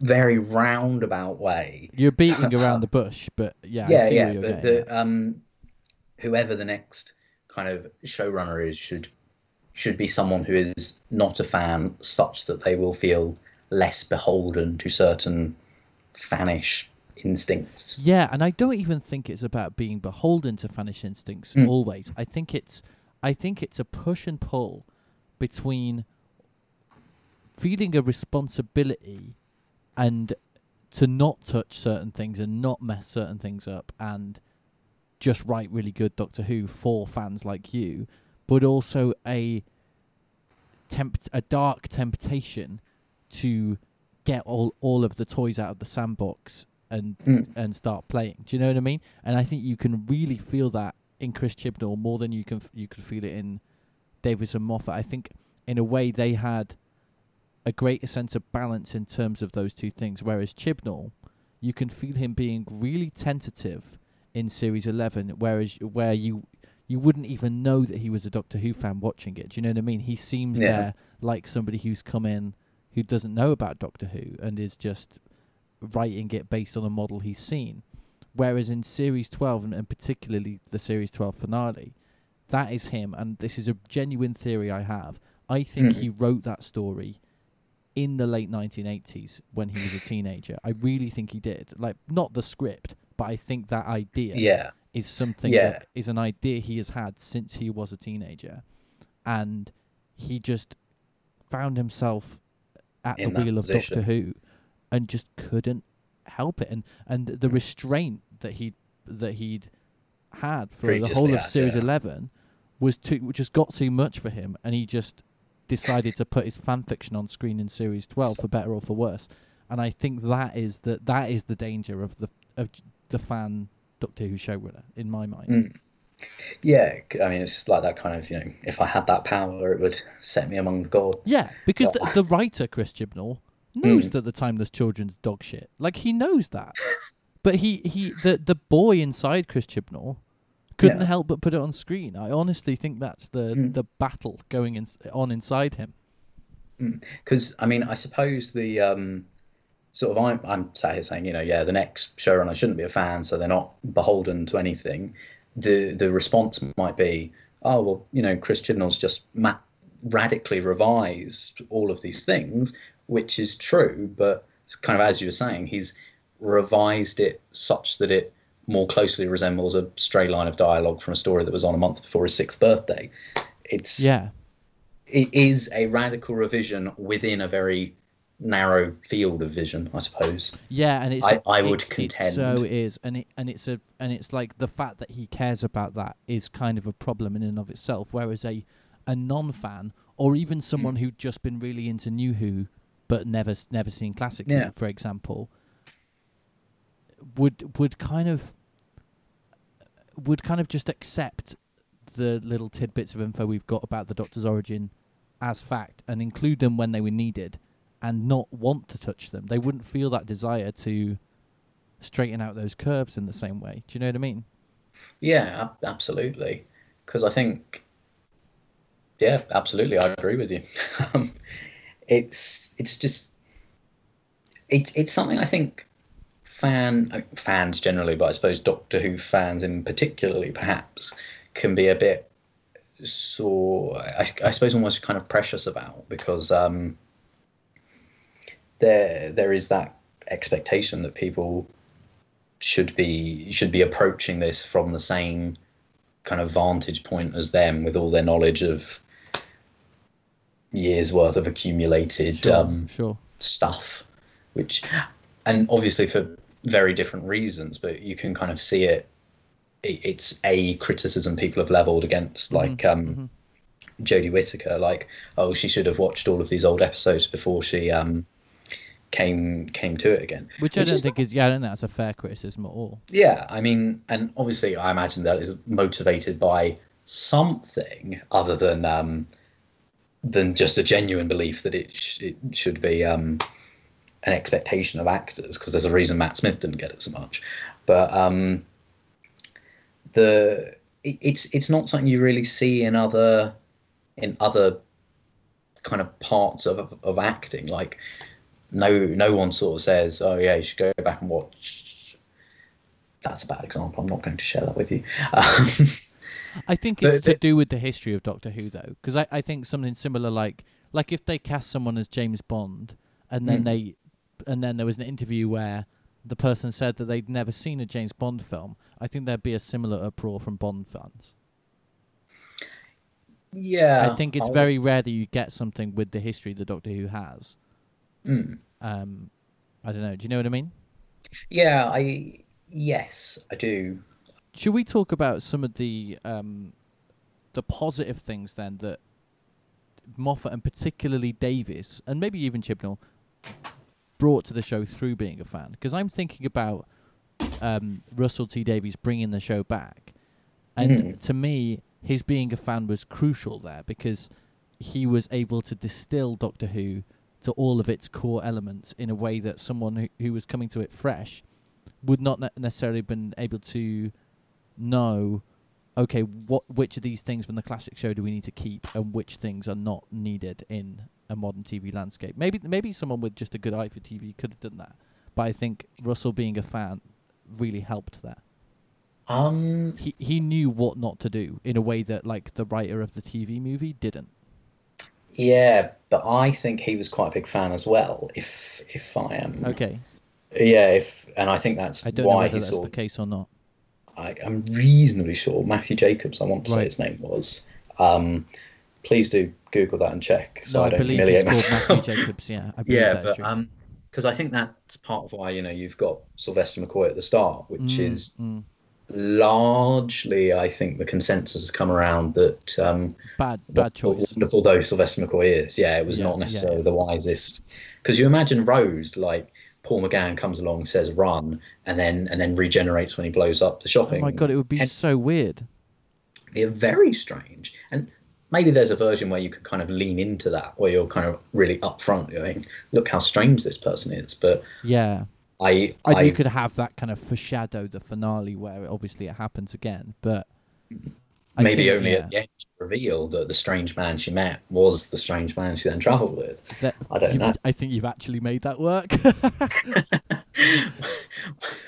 very roundabout way. You're beating around the bush, but yeah, I yeah, see yeah. But the um, whoever the next kind of showrunner is should should be someone who is not a fan, such that they will feel less beholden to certain fanish instincts. Yeah, and I don't even think it's about being beholden to fanish instincts Mm. always. I think it's I think it's a push and pull between feeling a responsibility and to not touch certain things and not mess certain things up and just write really good Doctor Who for fans like you, but also a tempt a dark temptation to get all all of the toys out of the sandbox and Mm. and start playing. Do you know what I mean? And I think you can really feel that in Chris Chibnall more than you can f- you could feel it in Davies and Moffat. I think in a way they had a greater sense of balance in terms of those two things. Whereas Chibnall, you can feel him being really tentative in series eleven, whereas where you you wouldn't even know that he was a Doctor Who fan watching it. Do you know what I mean? He seems Yeah. there like somebody who's come in who doesn't know about Doctor Who and is just writing it based on a model he's seen. Whereas in series 12, and, and particularly the series 12 finale, that is him. And this is a genuine theory I have. I think Mhm. he wrote that story in the late 1980s when he was a teenager. I really think he did. Like, not the script, but I think that idea Yeah, is something Yeah. that is an idea he has had since he was a teenager, and he just found himself at In the wheel of position. Doctor Who, and just couldn't help it, and and the mm. restraint that he that he'd had for the whole of had, series yeah. eleven was too just got too much for him, and he just decided to put his fan fiction on screen in series twelve for better or for worse. And I think that is the that is the danger of the of the fan Doctor Who showrunner in my mind. Mm. yeah. I mean, it's like that kind of you know, if I had that power, it would set me among the gods. Yeah, because the, the writer Chris Chibnall knows Mm. that the timeless children's dog shit. Like he knows that, but he he the the boy inside Chris Chibnall couldn't Yeah. help but put it on screen. I honestly think that's the Mm. the battle going in, on inside him. because I mean, I suppose the um, sort of I'm I'm sat here saying, you know, yeah, the next showrunner shouldn't be a fan, so they're not beholden to anything. The the response might be, oh well, you know, Chris Chibnall's just ma- radically revised all of these things, which is true, but it's kind of as you were saying, he's revised it such that it more closely resembles a stray line of dialogue from a story that was on a month before his sixth birthday. It's Yeah, it is a radical revision within a very narrow field of vision, I suppose. yeah, and it's I- I it- would it contend. so is, and it and it's a and it's like the fact that he cares about that is kind of a problem in and of itself. Whereas a a non-fan or even Hmm. someone who'd just been really into New Who but never never seen classic Yeah. Who, for example, would would kind of would kind of just accept the little tidbits of info we've got about the Doctor's origin as fact and include them when they were needed and not want to touch them. They wouldn't feel that desire to straighten out those curves in the same way. Do you know what I mean? Yeah, ab- absolutely. Because I think, yeah, absolutely, I agree with you. um, it's it's just it's it's something I think fan uh, fans generally, but I suppose Doctor Who fans in particularly, perhaps, can be a bit so I, I suppose almost kind of precious about because um, there there is that expectation that people should be should be approaching this from the same kind of vantage point as them with all their knowledge of years worth of accumulated Sure, um, sure. stuff which and obviously for very different reasons but you can kind of see it it- it's a criticism people have leveled against like um mhm. Jodie Whittaker like oh she should have watched all of these old episodes before she um came came to it again. Which I don't is think is yeah, I don't think that's a fair criticism at all. Yeah, I mean, and obviously, I imagine that is motivated by something other than um, than just a genuine belief that it sh- it should be um, an expectation of actors. Because there's a reason Matt Smith didn't get it so much, but um, the it, it's it's not something you really see in other in other kind of parts of of acting. Like no no one sort of says, "Oh yeah, you should go back and watch." That's a bad example. I'm not going to share that with you. Um, I think it's to do with the history of Doctor Who, though, because I, I think something similar, like like if they cast someone as James Bond, and then Mm. they, and then there was an interview where the person said that they'd never seen a James Bond film, I think there'd be a similar uproar from Bond fans. yeah, I think it's I'll- very rare that you get something with the history that Doctor Who has. Mm. Um, I don't know. Do you know what I mean? Yeah, I yes, I do. Should we talk about some of the um, the positive things then that Moffat and particularly Davies and maybe even Chibnall brought to the show through being a fan? Because I'm thinking about um, Russell T Davies bringing the show back, and Mhm. to me, his being a fan was crucial there because he was able to distill Doctor Who to all of its core elements in a way that someone who, who was coming to it fresh would not ne- necessarily been able to know okay what which of these things from the classic show do we need to keep and which things are not needed in a modern TV landscape? Maybe maybe someone with just a good eye for TV could have done that but I think Russell being a fan really helped that. Um, he he knew what not to do in a way that like the writer of the TV movie didn't yeah, but I think he was quite a big fan as well. If if I am okay yeah, if and I think that's I don't know why whether he that's sort the case or not I, I'm reasonably sure Matthew Jacobs, I want to say his name was. Um, please do Google that and check. So no I I don't believe humiliate it's called myself. Matthew Jacobs yeah I believe yeah, that's but true. um, because I think that's part of why you know you've got Sylvester McCoy at the start, which Mm, is mm. Largely I think the consensus has come around that um, bad bad choice wonderful though Sylvester McCoy is. Yeah, it was Yeah, not necessarily yeah. the wisest. Because you imagine Rose, like Paul McGann comes along, says run, and then and then regenerates when he blows up the shopping. oh my god it would be And- so weird They're very strange. And maybe there's a version where you can kind of lean into that, where you're kind of really upfront going, look how strange this person is. But yeah I, I you could have that kind of foreshadow the finale where obviously it happens again, but I maybe think, only yeah, at the end reveal that the strange man she met was the strange man she then travelled with. that- I don't know. I think you've actually made that work.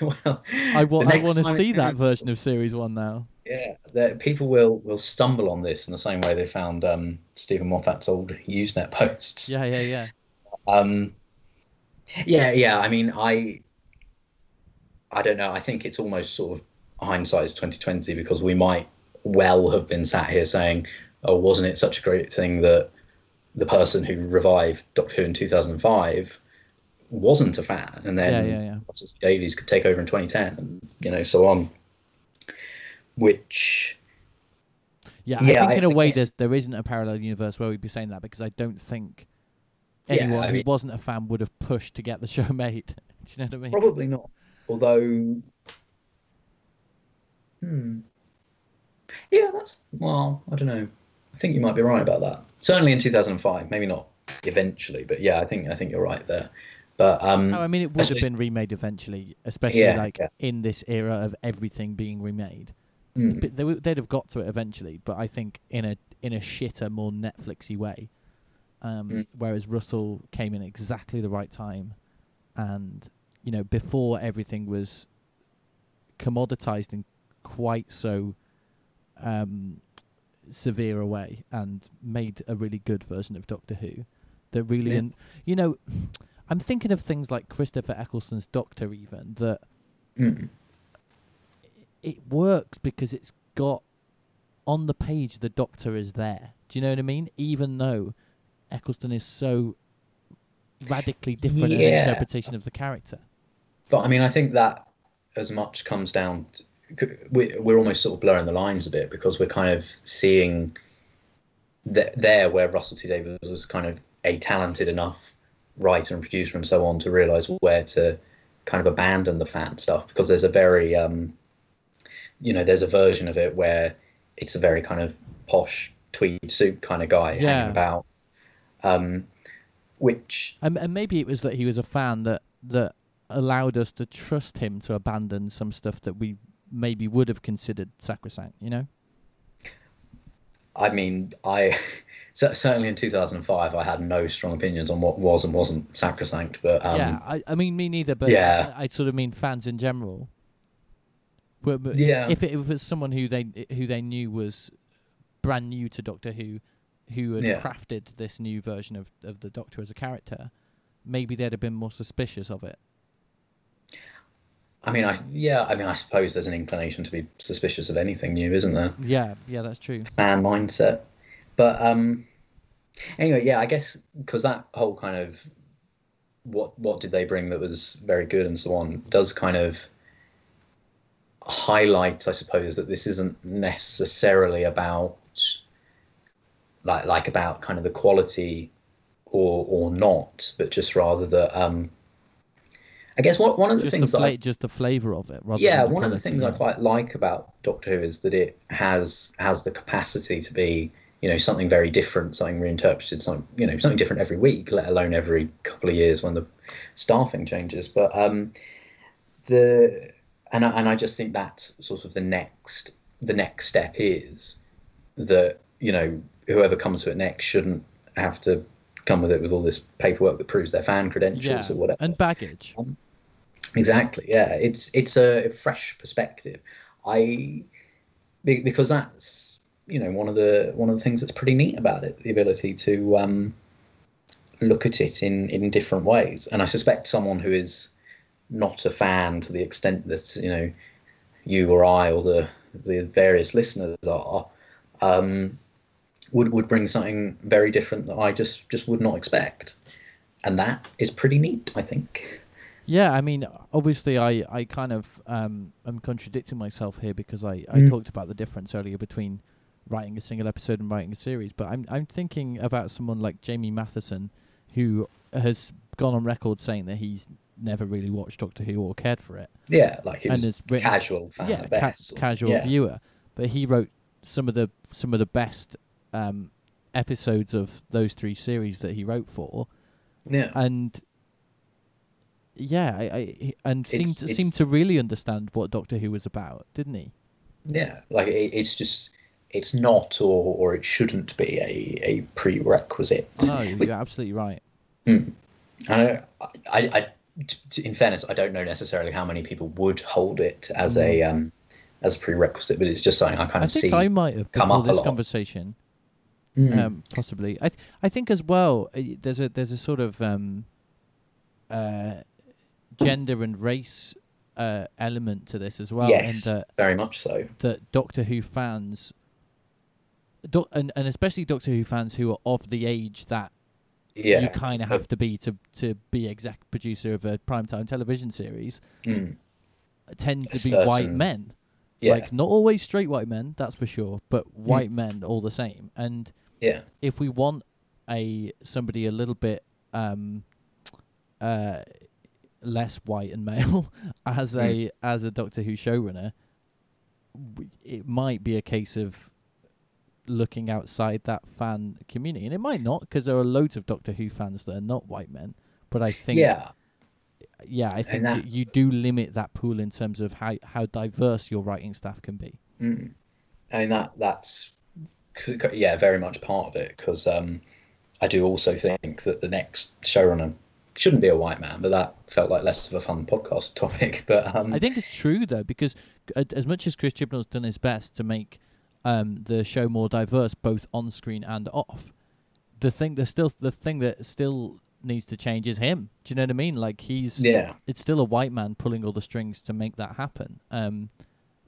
well, I, wa- I want to see that version of series one now. Yeah, that people will will stumble on this in the same way they found um, Steven Moffat's old Usenet posts. Yeah, yeah, yeah. Um, yeah, yeah. I mean, I, I don't know. I think it's almost sort of hindsight's twenty twenty because we might well have been sat here saying, "Oh, wasn't it such a great thing that the person who revived Doctor Who in two thousand and five wasn't a fan, and then Yeah, yeah, yeah. Davies could take over in twenty ten, and you know, so on." Which Yeah, Yeah, I think I- in a way there's there isn't a parallel universe where we'd be saying that because I don't think Yeah, anyone I who wasn't a fan would have pushed to get the show made. Do you know what I mean? Probably not. Although, hmm, yeah, that's well, I don't know. I think you might be right about that. Certainly in 2005, maybe not eventually, but yeah, I think I think you're right there. But um, No, I mean it would have been remade eventually, especially Yeah, like yeah. in this era of everything being remade. But they, would- they'd have got to it eventually, but I think in a in a shitter, more Netflixy way. Um, Mm. Whereas Russell came in exactly the right time, and you know before everything was commoditized in quite so um, severe a way, and made a really good version of Doctor Who. That really, Yeah. and you know, I'm thinking of things like Christopher Eccleston's Doctor, even that hmm. it works because it's got on the page the doctor is there. Do you know what I mean? Even though Eccleston is so radically different in Yeah. interpretation of the character. But I mean, I think that as much comes down. To, we- we're almost sort of blurring the lines a bit because we're kind of seeing th- there where Russell T Davies was kind of a talented enough writer and producer and so on to realize where to kind of abandon the fan stuff because there's a very um, you know there's a version of it where it's a very kind of posh tweed suit kind of guy Yeah. hanging about um, which And, and maybe it was that he was a fan that that allowed us to trust him to abandon some stuff that we maybe would have considered sacrosanct. You know? I mean, I certainly in 2005 I had no strong opinions on what was and wasn't sacrosanct, but um, yeah. I, I mean, me neither. But Yeah. I, I sort of mean fans in general. But, but Yeah. If it, if it was someone who they who they knew was brand new to Doctor Who, who had Yeah. crafted this new version of of the Doctor as a character, maybe they'd have been more suspicious of it. I mean, I yeah, I mean, I suppose there's an inclination to be suspicious of anything new, isn't there? Yeah. Yeah. That's true. Fan mindset, but um, anyway, yeah, I guess because that whole kind of what what did they bring that was very good and so on does kind of highlight, I suppose, that this isn't necessarily about like like about kind of the quality or or not, but just rather that um, I guess what one of the Just the things that I- just the flavor of it. Rather yeah one of the things i quite like about doctor who is that it has has the capacity to be you know something very different something reinterpreted something you know something different every week let alone every couple of years when the staffing changes but um the and I, and I just think that's sort of the next the next step is that you know whoever comes to it next shouldn't have to come with it with all this paperwork that proves their fan credentials yeah. or whatever And baggage. Exactly. Yeah, it's it's a fresh perspective. I because that's you know one of the one of the things that's pretty neat about it, the ability to um, look at it in in different ways. And I suspect someone who is not a fan to the extent that you know you or I or the the various listeners are. Um, would, would bring something very different that I just, just would not expect, and that is pretty neat. I think. Yeah, I mean, obviously, I, I kind of um, am contradicting myself here because I, I Mm. talked about the difference earlier between writing a single episode and writing a series, but I'm I'm thinking about someone like Jamie Mathieson, who has gone on record saying that he's never really watched Doctor Who or cared for it, Yeah, like it and was written casual fan yeah, ca- best. casual yeah. viewer. But he wrote some of the some of the best um, episodes of those three series that he wrote for, Yeah, and yeah, I, I and seemed It's- to, it's- seemed to really understand what Doctor Who was about, didn't he? yeah. Like it, it's just it's not or or it shouldn't be a a prerequisite. No, you're absolutely right. And I, I, I t- t- in fairness, I don't know necessarily how many people would hold it as a um as a prerequisite, but it's just something I kind Mm. I of think see. I might have come up this conversation, Mm. um, possibly. I th- I think as well. uh, There's a there's a sort of um, uh, gender and race uh, element to this as well, yes, that very much so. that Doctor Who fans, doc- and and especially Doctor Who fans who are of the age that Yeah, you kind of have to be to to be exec producer of a primetime television series, mm, tend to A be white men. yeah, Like not always straight white men, that's for sure, but white men all the same. And yeah, if we want a somebody a little bit um uh less white and male as a as a Doctor Who showrunner, w- it might be a case of looking outside that fan community, and it might not because there are loads of Doctor Who fans that are not white men. But I think, yeah. yeah, I think that- you do limit that pool in terms of how how diverse your writing staff can be. Mm. I mean that that's yeah very much part of it because um, I do also think that the next showrunner shouldn't be a white man, but that felt like less of a fun podcast topic. But um, I think it's true though, because uh, as much as Chris Chibnall's done his best to make um, the show more diverse, both on screen and off, the thing the still the thing that still needs to change is him. Do you know what I mean? Like he's yeah, it's still a white man pulling all the strings to make that happen, um,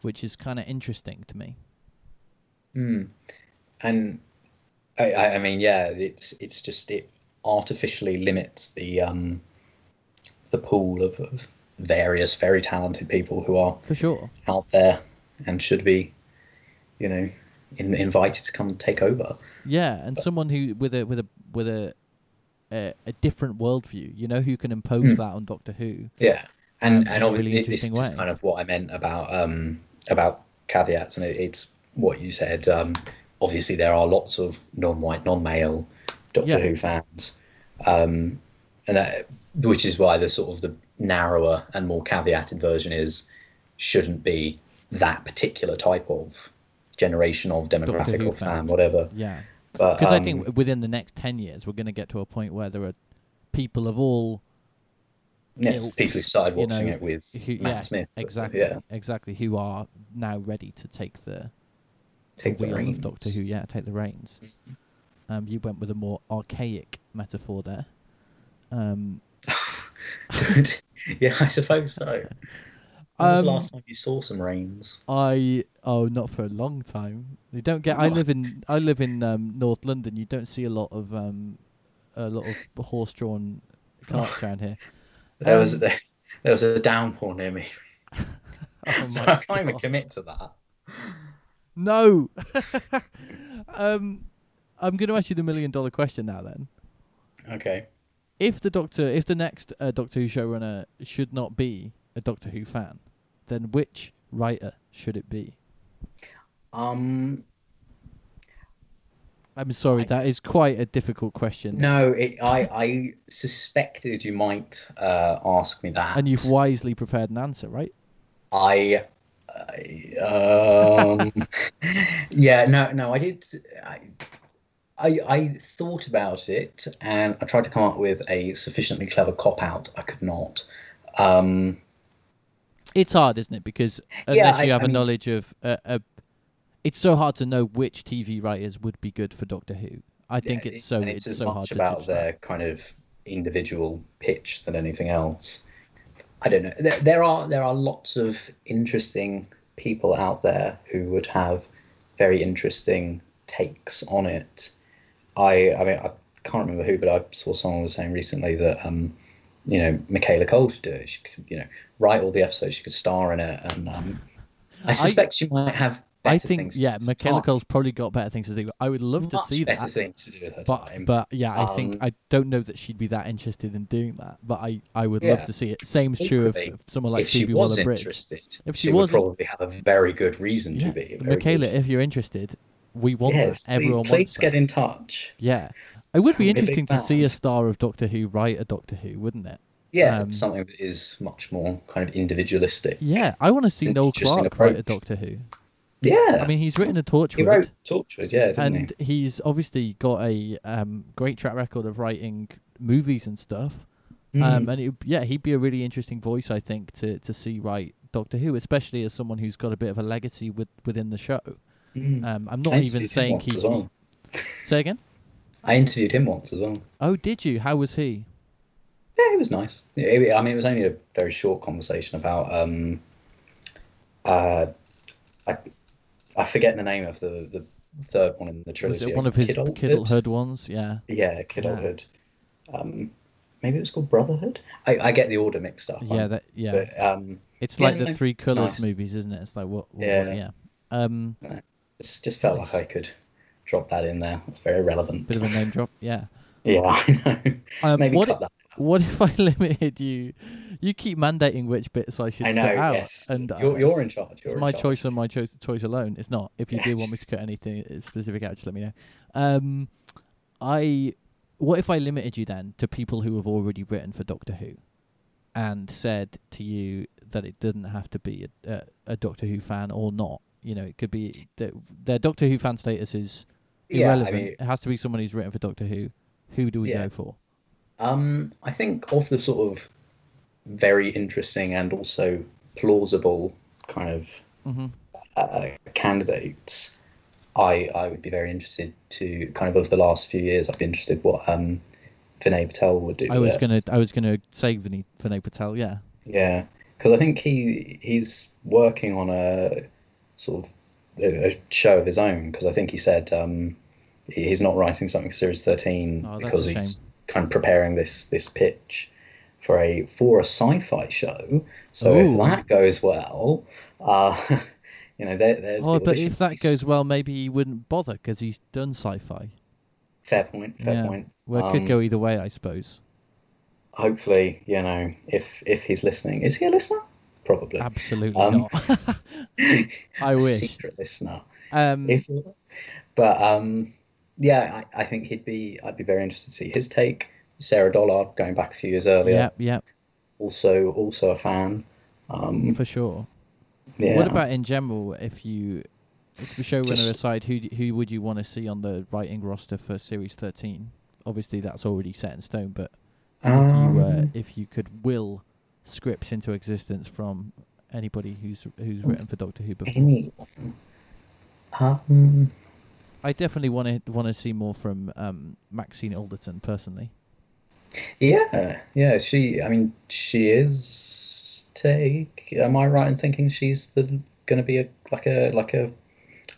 which is kind of interesting to me. mm. And I, I mean yeah, it's it's just it artificially limits the um, the pool of, of various very talented people who are For sure. out there and should be, you know, in, invited to come take over. Yeah, and someone who with a with a with a a, a different worldview. You know, who can impose that on Doctor Who? Yeah, um, and in and obviously really this is kind of what I meant about um about caveats, and it, it's what you said. Um, obviously, there are lots of non-white, non-male Doctor Yeah. Who fans, um, and that, which is why the sort of the narrower and more caveated version is shouldn't be that particular type of generation of demographic or fan. whatever. Yeah, because I um, think within the next ten years, we're going to get to a point where there are people of all yeah, ilks, people who started you watching know, it with who, Matt yeah, Smith, exactly, yeah, exactly, who are now ready to take the take the wheel reins. of Doctor Who. Yeah, take the reins. Um, you went with a more archaic metaphor there. Um, yeah, I suppose so. When was Um, the last time you saw some rains? I oh not for a long time. You don't get. I Oh. live in I live in um, North London. You don't see a lot of um, a lot of horse-drawn carts around here. There was Um, there, there was a downpour near me, Oh so I can't even God. commit to that. No. um, I'm going to ask you the million dollar question now. Then, Okay. if the Doctor, if the next uh, Doctor Who showrunner should not be a Doctor Who fan, then which writer should it be? Um. I'm sorry, I- that is quite a difficult question. No, it, I I suspected you might uh, ask me that, And you've wisely prepared an answer, right? I. I um, yeah, no, no, I did. I, I, I thought about it and I tried to come up with a sufficiently clever cop out. I could not. Um, It's hard, isn't it? Because Yeah, unless I- you have I a mean- knowledge of, uh, uh, it's so hard to know which TV writers would be good for Doctor Who. I think Yeah, it's so and it's, as so hard much about their that. kind of individual pitch than anything else. I don't know. There, there are there are lots of interesting people out there who would have very interesting takes on it. I I mean I can't remember who, but I saw someone was saying recently that um, you know Michaela Coel should do it. She could you know write all the episodes. She could star in it, and um, I suspect she might have. I think yeah, Michaela. Coel's probably got better things to do. I would love to see better that. things to do with her But time. but yeah, I think Um, I don't know that she'd be that interested in doing that. But I I would Yeah. love to see it. Same's true of someone like if Phoebe Waller-Bridge. If she, she would wasn't- probably have a very good reason Yeah, to be. Michaela, good- if you're interested, we want yes, that. Everyone please, wants please that. get in touch. Yeah, it would be interesting to see a star of Doctor Who write a Doctor Who, wouldn't it? Yeah, Um, something that is much more kind of individualistic. Yeah, I want to see Noel Clarke write a. Doctor Who. Yeah, I mean, he's written a he Torchwood, wrote Torchwood, yeah, didn't and he's obviously got a um, great track record of writing movies and stuff. he? Um, and it, yeah, he'd be a really interesting voice, I think, to to see write Doctor Who, especially as someone who's got a bit of a legacy with within the show. Mhm. Um, I'm not even saying he. as well. Say again. I interviewed him once as well. Oh, did you? How was he? Yeah, he was nice. It- I mean, it was only a very short conversation about. Um, uh, I, I forget the name of the the third one in the trilogy. Was trilogy. it one of his Kidulthood? Kiddlehood ones? Yeah. Yeah, Kidulthood. Um, maybe it was called Brotherhood. I, I get the order mixed up. Yeah, that yeah. But um, it's yeah, like the no, Three Colors nice. movies, isn't it? It's like what? what Yeah. yeah. yeah. Um, it just felt like I could drop that in there. It's very relevant. bit of a name drop. Yeah. Yeah, I know. Um, Maybe what cut if, that. What if I limited you? You keep mandating which bits I should I know. cut out, Yes, and you're, uh, you're in charge. You're It's in my charge. choice and my choice choice alone. It's not. If you do want me to cut anything specific out, just let me know. Um, I. What if I limited you then to people who have already written for Doctor Who, and said to you that it didn't have to be a, a, a Doctor Who fan or not? You know, it could be that their Doctor Who fan status is Yeah, I irrelevant. mean, it has to be someone who's written for Doctor Who. Who do we Yeah. go for? Um, I think of the sort of very interesting and also plausible kind of hmm uh, candidates, I I would be very interested to kind of over the last few years. I'd be interested what um, Vinay Patel would do. I was gonna I was gonna say Vinay Vinay Patel. Yeah. Yeah, because I think he he's working on a sort of a, a show of his own. Because I think he said um, he's not writing something for Series Thirteen Oh, because he's. Kind of preparing this this pitch for a for a sci-fi show. So Ooh. if that goes well, uh, you know, there, there's. Oh, the but if that piece. goes well, maybe he wouldn't bother because he's done sci-fi. fair point, fair Yeah. point. Well, it could Um, go either way, I suppose. Hopefully, you know, if if he's listening, is he a listener? Probably. Absolutely um, not. I A wish. Secret listener. Um, If, but um, yeah, I, I think he'd be. I'd be very interested to see his take. Sarah Dollard, going back a few years earlier, yeah, yeah, also also a fan. Um, for sure. yeah. What about in general? If you, if the showrunner Just- aside, who who would you want to see on the writing roster for series thirteen? Obviously, that's already set in stone. But if you uh, Um, if you could will scripts into existence from anybody who's who's written for Doctor Who before, anyone? Um, I definitely want to want to see more from um, Maxine Alderton personally. yeah, yeah. She. I mean, she is. Take. Am I right in thinking she's the going to be a like a like a?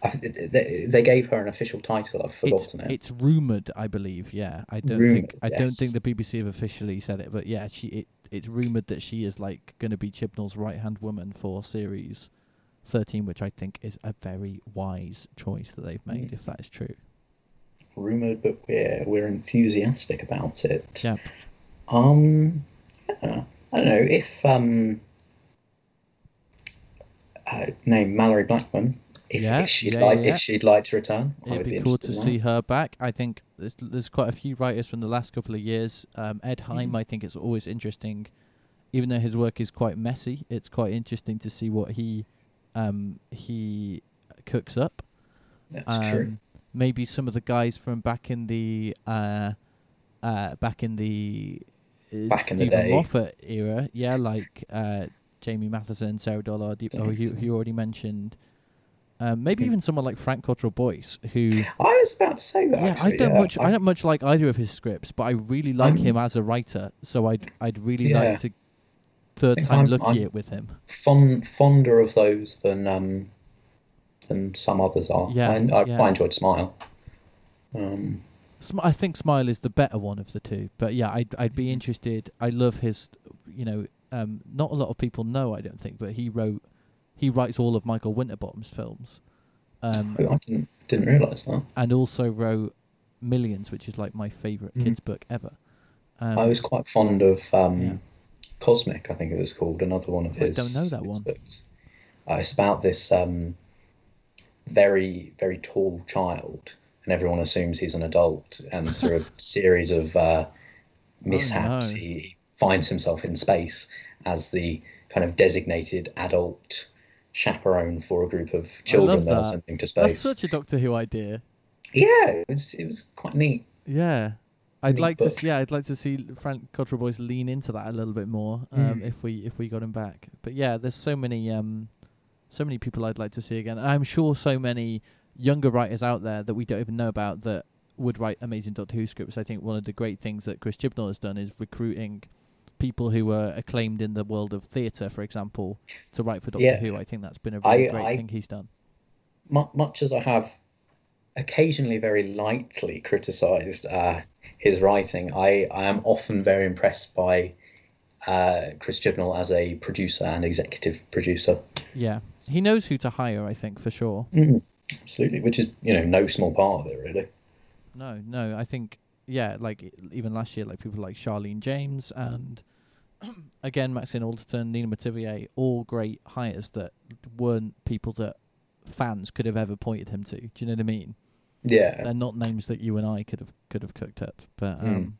I, they, they gave her an official title. I've It's, it. it's rumored, I believe. Yeah, I don't Rumored, think I don't think the BBC have officially said it, but yeah, she it, it's rumored that she is like going to be Chibnall's right hand woman for series thirteen, which I think is a very wise choice that they've made, Mm. if that is true. Rumored, but we're we're enthusiastic about it. Yeah, Um, yeah, I don't know if um, uh, name Malorie Blackman. If, Yeah, if she'd yeah, like, yeah, yeah. if she'd like to return, it'd would be, be, cool to see her back. I think there's there's quite a few writers from the last couple of years. Um, Ed Mm-hmm. I think it's always interesting, even though his work is quite messy. It's quite interesting to see what he um, he cooks up. That's true. Um, maybe some of the guys from back in the uh, uh, back in the uh, Back in the Steven day. Moffat era, yeah, like uh, Jamie Mathieson, Sarah Dollard, you, oh, you, you already mentioned. Um, maybe Hmm. even someone like Frank Cottrell Boyce, who I was about to say that. yeah, I don't yeah. much I don't much like either of his scripts, but I really like I'm- him as a writer. So I'd I'd really Yeah. like to third time I'm- lucky I'm- it with him. fond fonder of those than um than some others are. Yeah, I, I yeah. quite enjoyed Smile. Um, Sm- I think Smile is the better one of the two, but yeah, I'd I'd be interested. I love his, you know, um, not a lot of people know, I don't think, but he wrote, he writes all of Michael Winterbottom's films, um, I didn't didn't realise that. and also wrote Millions, which is like my favorite Mhm. kids book ever. Um, I was quite fond of um. Cosmic, I think it was called, another one of his. I don't know that one. books. Uh, it's about this um, very, very tall child, and everyone assumes he's an adult, and through a series of uh, mishaps, Oh, no. he finds himself in space as the kind of designated adult chaperone for a group of children that are that. sending to That's space. such a Doctor Who idea. Yeah, it was it was quite neat. Yeah. I'd like to book. see. Yeah, I'd like to see Frank Cottrell Boyce lean into that a little bit more. Um, Mm. if we if we got him back. But yeah, there's so many um, so many people I'd like to see again. And I'm sure so many younger writers out there that we don't even know about that would write amazing Doctor Who scripts. I think one of the great things that Chris Chibnall has done is recruiting people who are acclaimed in the world of theatre, for example, to write for Doctor Yeah. Who. I think that's been a really I- great I- thing he's done. much as I have occasionally very lightly criticised uh, his writing, I, I am often very impressed by uh, Chris Chibnall as a producer and executive producer. Yeah, he knows who to hire. I think for sure. Absolutely, which is you know no small part of it really. No, no, I think yeah, like even last year, like people like Charlene James and again Maxine Alderton, Nina Métivier, all great hires that weren't people that fans could have ever pointed him to. Do you know what I mean? Yeah, They're not names that you and I could have could have cooked up. But Mm. um,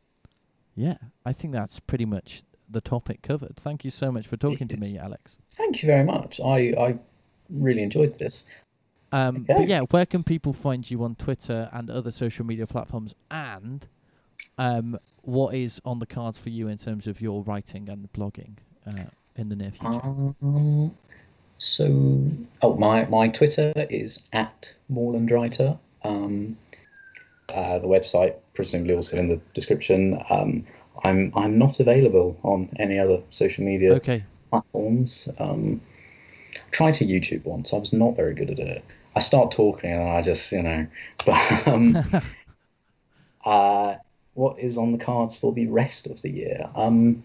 yeah, I think that's pretty much the topic covered. Thank you so much for talking to me, Alex. thank you very much. I I really enjoyed this. Um, Okay. But yeah, where can people find you on Twitter and other social media platforms? And um, what is on the cards for you in terms of your writing and blogging uh, in the near future? Um, so, oh, my my Twitter is at Morlandwriter. Um, uh, the website presumably also in the description. Um, I'm I'm not available on any other social media okay. platforms. Um, tried to YouTube once. I was not very good at it. I start talking and I just you know. But um, uh, what is on the cards for the rest of the year? Um,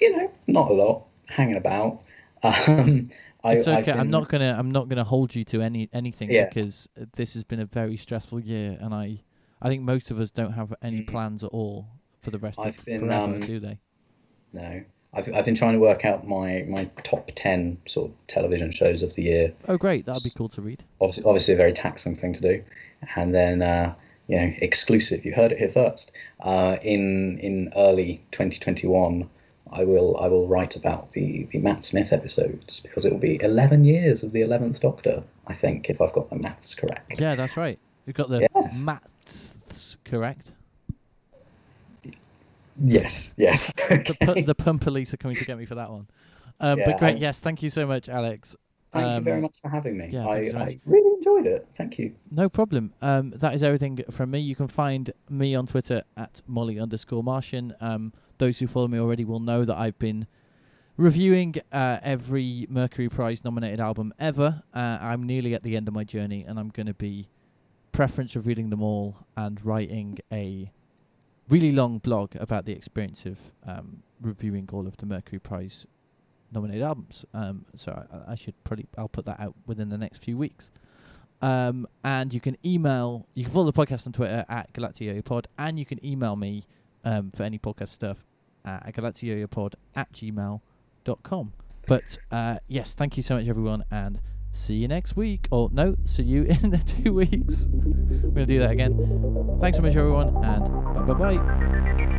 you know, not a lot. Hanging about. Um, It's I've okay. I'm not gonna. I'm not gonna hold you to any anything Yeah. because this has been a very stressful year, and I, I think most of us don't have any plans at all for the rest. I've of been, forever, um, do they? No, I've I've been trying to work out my my top ten sort of television shows of the year. Oh, great! That'd be cool to read. Obviously, obviously a very taxing thing to do, and then uh, you know exclusive. You heard it here first. Uh, in in early 2021, I will I will write about the the Matt Smith episodes because it will be 11 years of the 11th Doctor. I think if I've got my maths correct. Yeah, that's right. You've got the Yes. maths correct. Yes, yes. The, pu- Okay. the pump police are coming to get me for that one. Um, Yeah, but great, I- yes, thank you so much, Alex. Thank you Um, very much for having me. yeah, I, so. I really enjoyed it. Thank you. No problem. Um, that is everything from me. You can find me on Twitter at Molly underscore Martian. Um, those who follow me already will know that I've been reviewing uh, every Mercury Prize nominated album ever. Uh, I'm nearly at the end of my journey, and I'm going to be preference revealing them all and writing a really long blog about the experience of um, reviewing all of the Mercury Prize nominated albums. Um, so I, I should probably I'll put that out within the next few weeks. Um, and you can email, you can follow the podcast on Twitter at GalactiyoYoPod, and you can email me um, for any podcast stuff at galactiyoyopod at gmail.com. But uh, yes, thank you so much, everyone, and see you next week. Or no, see you in the two weeks. We're going to do that again. Thanks so much, everyone, and bye bye bye.